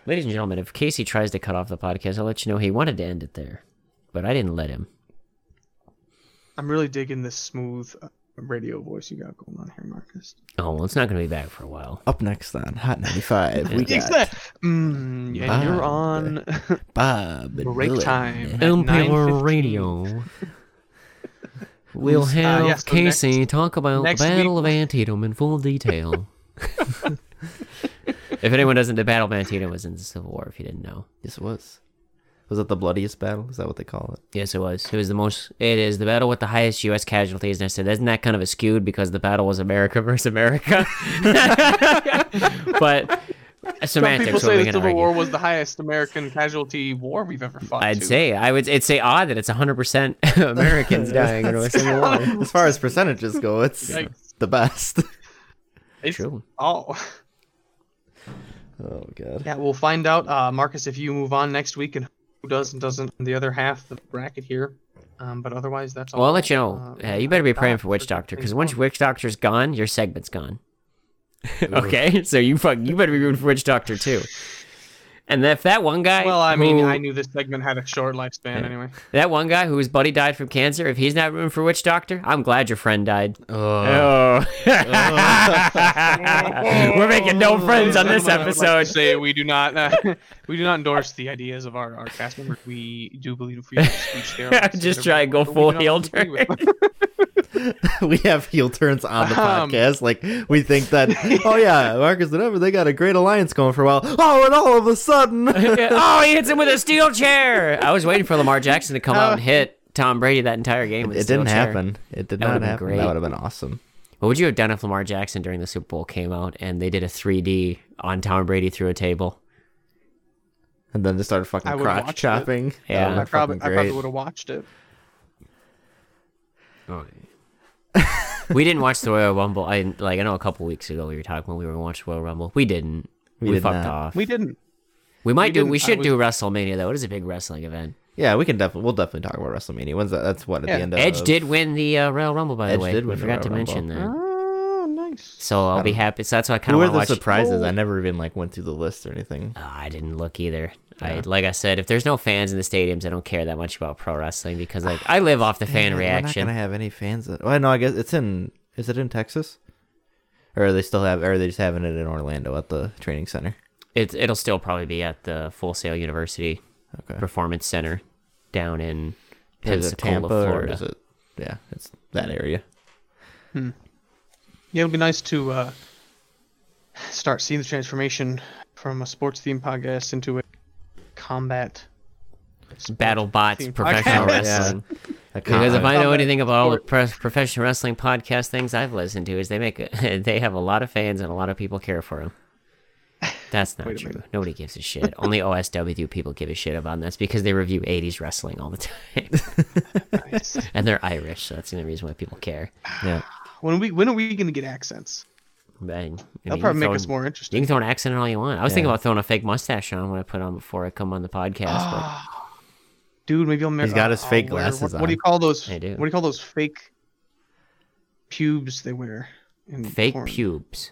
Speaker 2: Ladies and gentlemen, if Casey tries to cut off the podcast, I'll let you know he wanted to end it there, but I didn't let him.
Speaker 3: I'm really digging this smooth radio voice you got going on here, Marcus.
Speaker 2: Oh, well, it's not going to be back for a while.
Speaker 1: Up next on Hot 95, we got
Speaker 3: that. Mm, Bob, and you're on
Speaker 1: Bob and
Speaker 3: break
Speaker 1: Dylan.
Speaker 3: time. at
Speaker 2: MPR
Speaker 3: 9:15.
Speaker 2: Radio. We'll
Speaker 3: Who's- uh,
Speaker 2: have
Speaker 3: yeah, so
Speaker 2: Casey
Speaker 3: next-
Speaker 2: talk about the Battle
Speaker 3: week-
Speaker 2: of Antietam in full detail. if anyone doesn't, the Battle of Antietam was in the Civil War, if you didn't know.
Speaker 1: Yes, it was. Was it the bloodiest battle? Is that what they call it?
Speaker 2: Yes, it was. It was the most. It is the battle with the highest U.S. casualties. And I said, isn't that kind of a skewed because the battle was America versus America? but
Speaker 3: Some people say
Speaker 2: are
Speaker 3: the Civil
Speaker 2: argue?
Speaker 3: War was the highest American casualty war we've ever fought.
Speaker 2: I'd
Speaker 3: to.
Speaker 2: say I would. It'd say odd that it's 100 percent Americans dying in a Civil War.
Speaker 1: As far as percentages go, it's
Speaker 3: Yikes.
Speaker 1: the best.
Speaker 2: True.
Speaker 3: It's, Oh,
Speaker 1: Oh god.
Speaker 3: yeah. We'll find out, uh, Marcus, if you move on next week and who does and doesn't in the other half of the bracket here. Um, but otherwise, that's all.
Speaker 2: Well, I'll let you know.
Speaker 3: Uh,
Speaker 2: Yeah, you better be praying for
Speaker 3: for
Speaker 2: Witch Doctor because once. Witch Doctor's gone, your segment's gone. okay, so you fuck, you better be rooting for Witch Doctor too. And if that one guy,
Speaker 3: Well, I mean,
Speaker 2: who-
Speaker 3: I knew this segment had a short lifespan anyway.
Speaker 2: that one guy whose buddy died from cancer, if he's not rooting for Witch Doctor, I'm glad your friend died.
Speaker 1: Oh.
Speaker 2: Oh, we're making no friends on this
Speaker 3: Gentlemen, I would like
Speaker 2: episode.
Speaker 3: say we do not uh, we do not endorse the ideas of our, our cast members. We do believe in freedom of speech. There,
Speaker 2: Just try and go
Speaker 3: we
Speaker 2: full heel turn.
Speaker 1: we have heel turns on the
Speaker 3: Um,
Speaker 1: podcast. Like we think that, oh yeah, Marcus and Evan, they got a great alliance going for a while. Oh, and all of a sudden,
Speaker 2: oh, he hits him with a steel chair. I was waiting for Lamar Jackson to come out and oh. hit Tom Brady that entire game. With a
Speaker 1: it
Speaker 2: steel
Speaker 1: didn't
Speaker 2: chair.
Speaker 1: happen. It did
Speaker 2: That
Speaker 1: not happen.
Speaker 2: great.
Speaker 1: That would have been awesome.
Speaker 2: What would you have done if Lamar Jackson during the Super Bowl came out and they did a 3D on Tom Brady through a table?
Speaker 1: And then they started fucking crotch
Speaker 3: watched it.
Speaker 1: chopping.
Speaker 2: Yeah.
Speaker 3: I probably I probably would have watched it.
Speaker 2: Oh, we didn't watch the Royal Rumble. I like I know a couple weeks ago we were talking when we were watching Royal Rumble. We didn't.
Speaker 1: We
Speaker 2: We,
Speaker 1: did
Speaker 2: fucked
Speaker 1: not.
Speaker 2: off.
Speaker 3: We didn't.
Speaker 2: We might
Speaker 3: we
Speaker 2: do.
Speaker 3: didn't.
Speaker 2: We
Speaker 3: I
Speaker 2: should
Speaker 3: was-
Speaker 2: do WrestleMania though. It is a big wrestling event.
Speaker 1: Yeah, we can definitely we'll definitely talk about WrestleMania. When's that? That's what at
Speaker 3: Yeah.
Speaker 1: the end of
Speaker 2: Edge did win the uh, Royal Rumble, by the way.
Speaker 1: did
Speaker 2: we
Speaker 1: win the
Speaker 2: forgot to
Speaker 1: Royal
Speaker 2: mention that.
Speaker 3: Oh, nice.
Speaker 2: So I'll be happy. So that's why I kind
Speaker 1: Who
Speaker 2: of
Speaker 1: were
Speaker 2: want
Speaker 1: the
Speaker 2: to watch.
Speaker 1: surprises? I never even like went through the list or anything.
Speaker 2: Oh, I didn't look either. I like I said, if there's no fans in the stadiums, I don't care that much about pro wrestling because like I live off the fan
Speaker 1: Man,
Speaker 2: reaction.
Speaker 1: We're not gonna have any fans. At, well, no, I guess it's in. Is it in Texas? Or are they still have? Or are they just having it in Orlando at the training center?
Speaker 2: It it'll still probably be at the Full Sail University
Speaker 1: Okay.
Speaker 2: Performance Center down in Pensacola,
Speaker 1: Tampa or
Speaker 2: Florida.
Speaker 1: is it? Yeah, it's that area.
Speaker 3: Yeah, it'll be nice to uh, start seeing the transformation from a sports themed podcast into a combat.
Speaker 2: Battle Bots Professional
Speaker 3: podcast.
Speaker 2: Wrestling.
Speaker 1: A
Speaker 2: Because if I know anything about all the pro- professional wrestling podcast things I've listened to, is they make a, they have a lot of fans and a lot of people care for them. That's not true.
Speaker 3: minute.
Speaker 2: Nobody gives a shit. Only OSW people give a shit about and that's because they review 80s wrestling all the time.
Speaker 3: Nice.
Speaker 2: and they're Irish, so that's the only reason why people care.
Speaker 1: yeah.
Speaker 3: when we when are we gonna get accents?
Speaker 2: But, I
Speaker 3: That'll
Speaker 2: you can
Speaker 3: probably make
Speaker 2: throw-
Speaker 3: us more interesting.
Speaker 2: You can throw an accent on all you want. I was thinking about throwing a fake mustache on when I put on before I come on the podcast, but
Speaker 3: Dude, maybe I'll. Mar-
Speaker 1: He's got his
Speaker 3: I'll
Speaker 1: fake
Speaker 3: wear-
Speaker 1: glasses
Speaker 3: What, what do you call those?
Speaker 2: I do.
Speaker 3: What do you call those fake pubes they wear? In
Speaker 2: fake
Speaker 3: porn?
Speaker 2: pubes.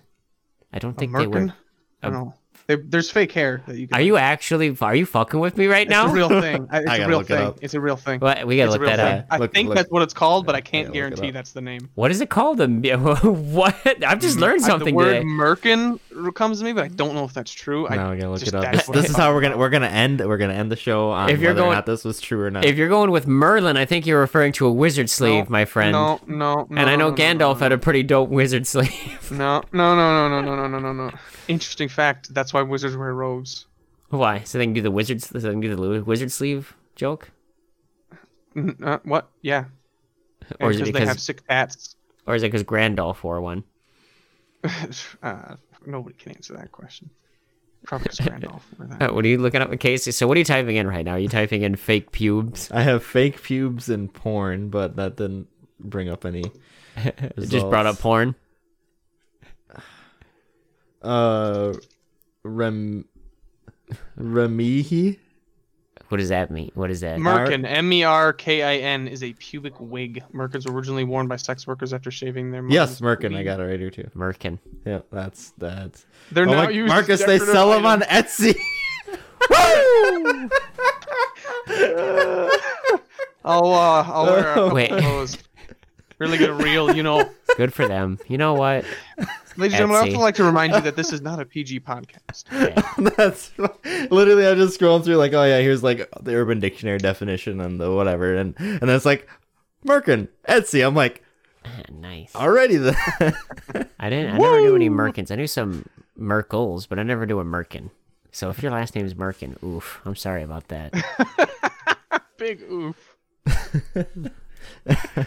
Speaker 2: I don't
Speaker 3: A
Speaker 2: think they
Speaker 3: merkin? I don't know. They, there's fake hair that you can.
Speaker 2: Are you actually? Are you fucking with me right now?
Speaker 3: It's a real thing. It's
Speaker 1: I
Speaker 3: a real
Speaker 1: look it
Speaker 3: thing. It's a real thing.
Speaker 2: What? We gotta
Speaker 3: It's
Speaker 2: look that
Speaker 3: thing.
Speaker 2: up.
Speaker 3: I
Speaker 1: Look-
Speaker 3: think
Speaker 1: look-
Speaker 3: that's what it's called, but I can't
Speaker 1: look
Speaker 3: guarantee that's the name.
Speaker 2: What is it called? Um, what? I've just learned
Speaker 3: I-
Speaker 2: something
Speaker 3: the word
Speaker 2: today.
Speaker 3: merkin comes to me, but I don't know if that's true. I
Speaker 1: No, we gotta look
Speaker 3: just-
Speaker 1: it up. This, this is how we're gonna we're gonna end we're gonna end the show on
Speaker 2: If you're
Speaker 1: whether or not this was true or not.
Speaker 2: If you're going with Merlin, I think you're referring to a wizard sleeve,
Speaker 3: No,
Speaker 2: my friend.
Speaker 3: No, no, no.
Speaker 2: and I know
Speaker 3: no, no,
Speaker 2: Gandalf
Speaker 3: no,
Speaker 2: had a pretty dope wizard sleeve.
Speaker 3: No, no, no, no, no, no, no, no, no, no. Interesting fact. That's why wizards wear robes.
Speaker 2: Why? So they can do the wizard. So they can do the wizard sleeve joke,
Speaker 3: Uh, what? Yeah.
Speaker 2: or is it
Speaker 3: because they have sick tats.
Speaker 2: or is it because Grandolph wore one?
Speaker 3: uh, nobody can answer that question. Probably because
Speaker 2: Uh, what are you looking up, Casey? So what are you typing in right now? Are you typing in fake pubes?
Speaker 1: I have fake pubes and porn, but that didn't bring up any.
Speaker 2: It just brought up porn.
Speaker 1: Uh, rem, remihi.
Speaker 2: What does that mean? What is that?
Speaker 3: Merkin, M E R K I N, is a pubic wig. Merkins were originally worn by sex workers after shaving their.
Speaker 1: Yes,
Speaker 3: mutton's
Speaker 1: Merkin. I got it right here too.
Speaker 2: Merkin.
Speaker 1: Yeah, that's that's.
Speaker 3: They're
Speaker 1: Oh
Speaker 3: now
Speaker 1: my-
Speaker 3: used
Speaker 1: Marcus, they
Speaker 3: decorative
Speaker 1: sell them on
Speaker 3: items.
Speaker 1: Etsy.
Speaker 3: I'll uh, I'll wear a couple
Speaker 2: Wait.
Speaker 3: of those. Really good reel, you know.
Speaker 2: Good for them. You know what?
Speaker 3: Ladies and gentlemen, I
Speaker 2: Etsy.
Speaker 3: also like to remind you that this is not a PG podcast.
Speaker 2: Yeah.
Speaker 1: That's literally I'm just scrolling through like, oh yeah, here's like the Urban Dictionary definition and the whatever, and and then it's like Merkin Etsy. I'm like, ah,
Speaker 2: nice.
Speaker 1: already then.
Speaker 2: I didn't. I never knew any Merkins. I knew some Merkles, but I never knew a Merkin. So if your last name is Merkin, oof, I'm sorry about that.
Speaker 3: Big oof.
Speaker 2: I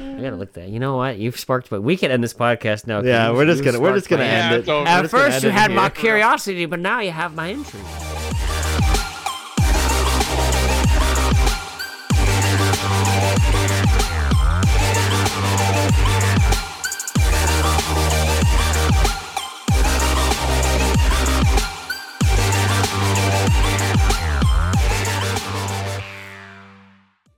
Speaker 2: gotta look that. You know what? You've sparked, but we can end this podcast now.
Speaker 1: yeah,
Speaker 2: you-
Speaker 1: we're just gonna we're just gonna
Speaker 3: Yeah,
Speaker 1: end it.
Speaker 3: over.
Speaker 1: We're
Speaker 2: At
Speaker 1: just gonna
Speaker 2: first, you had my curiosity, but now you have my interest.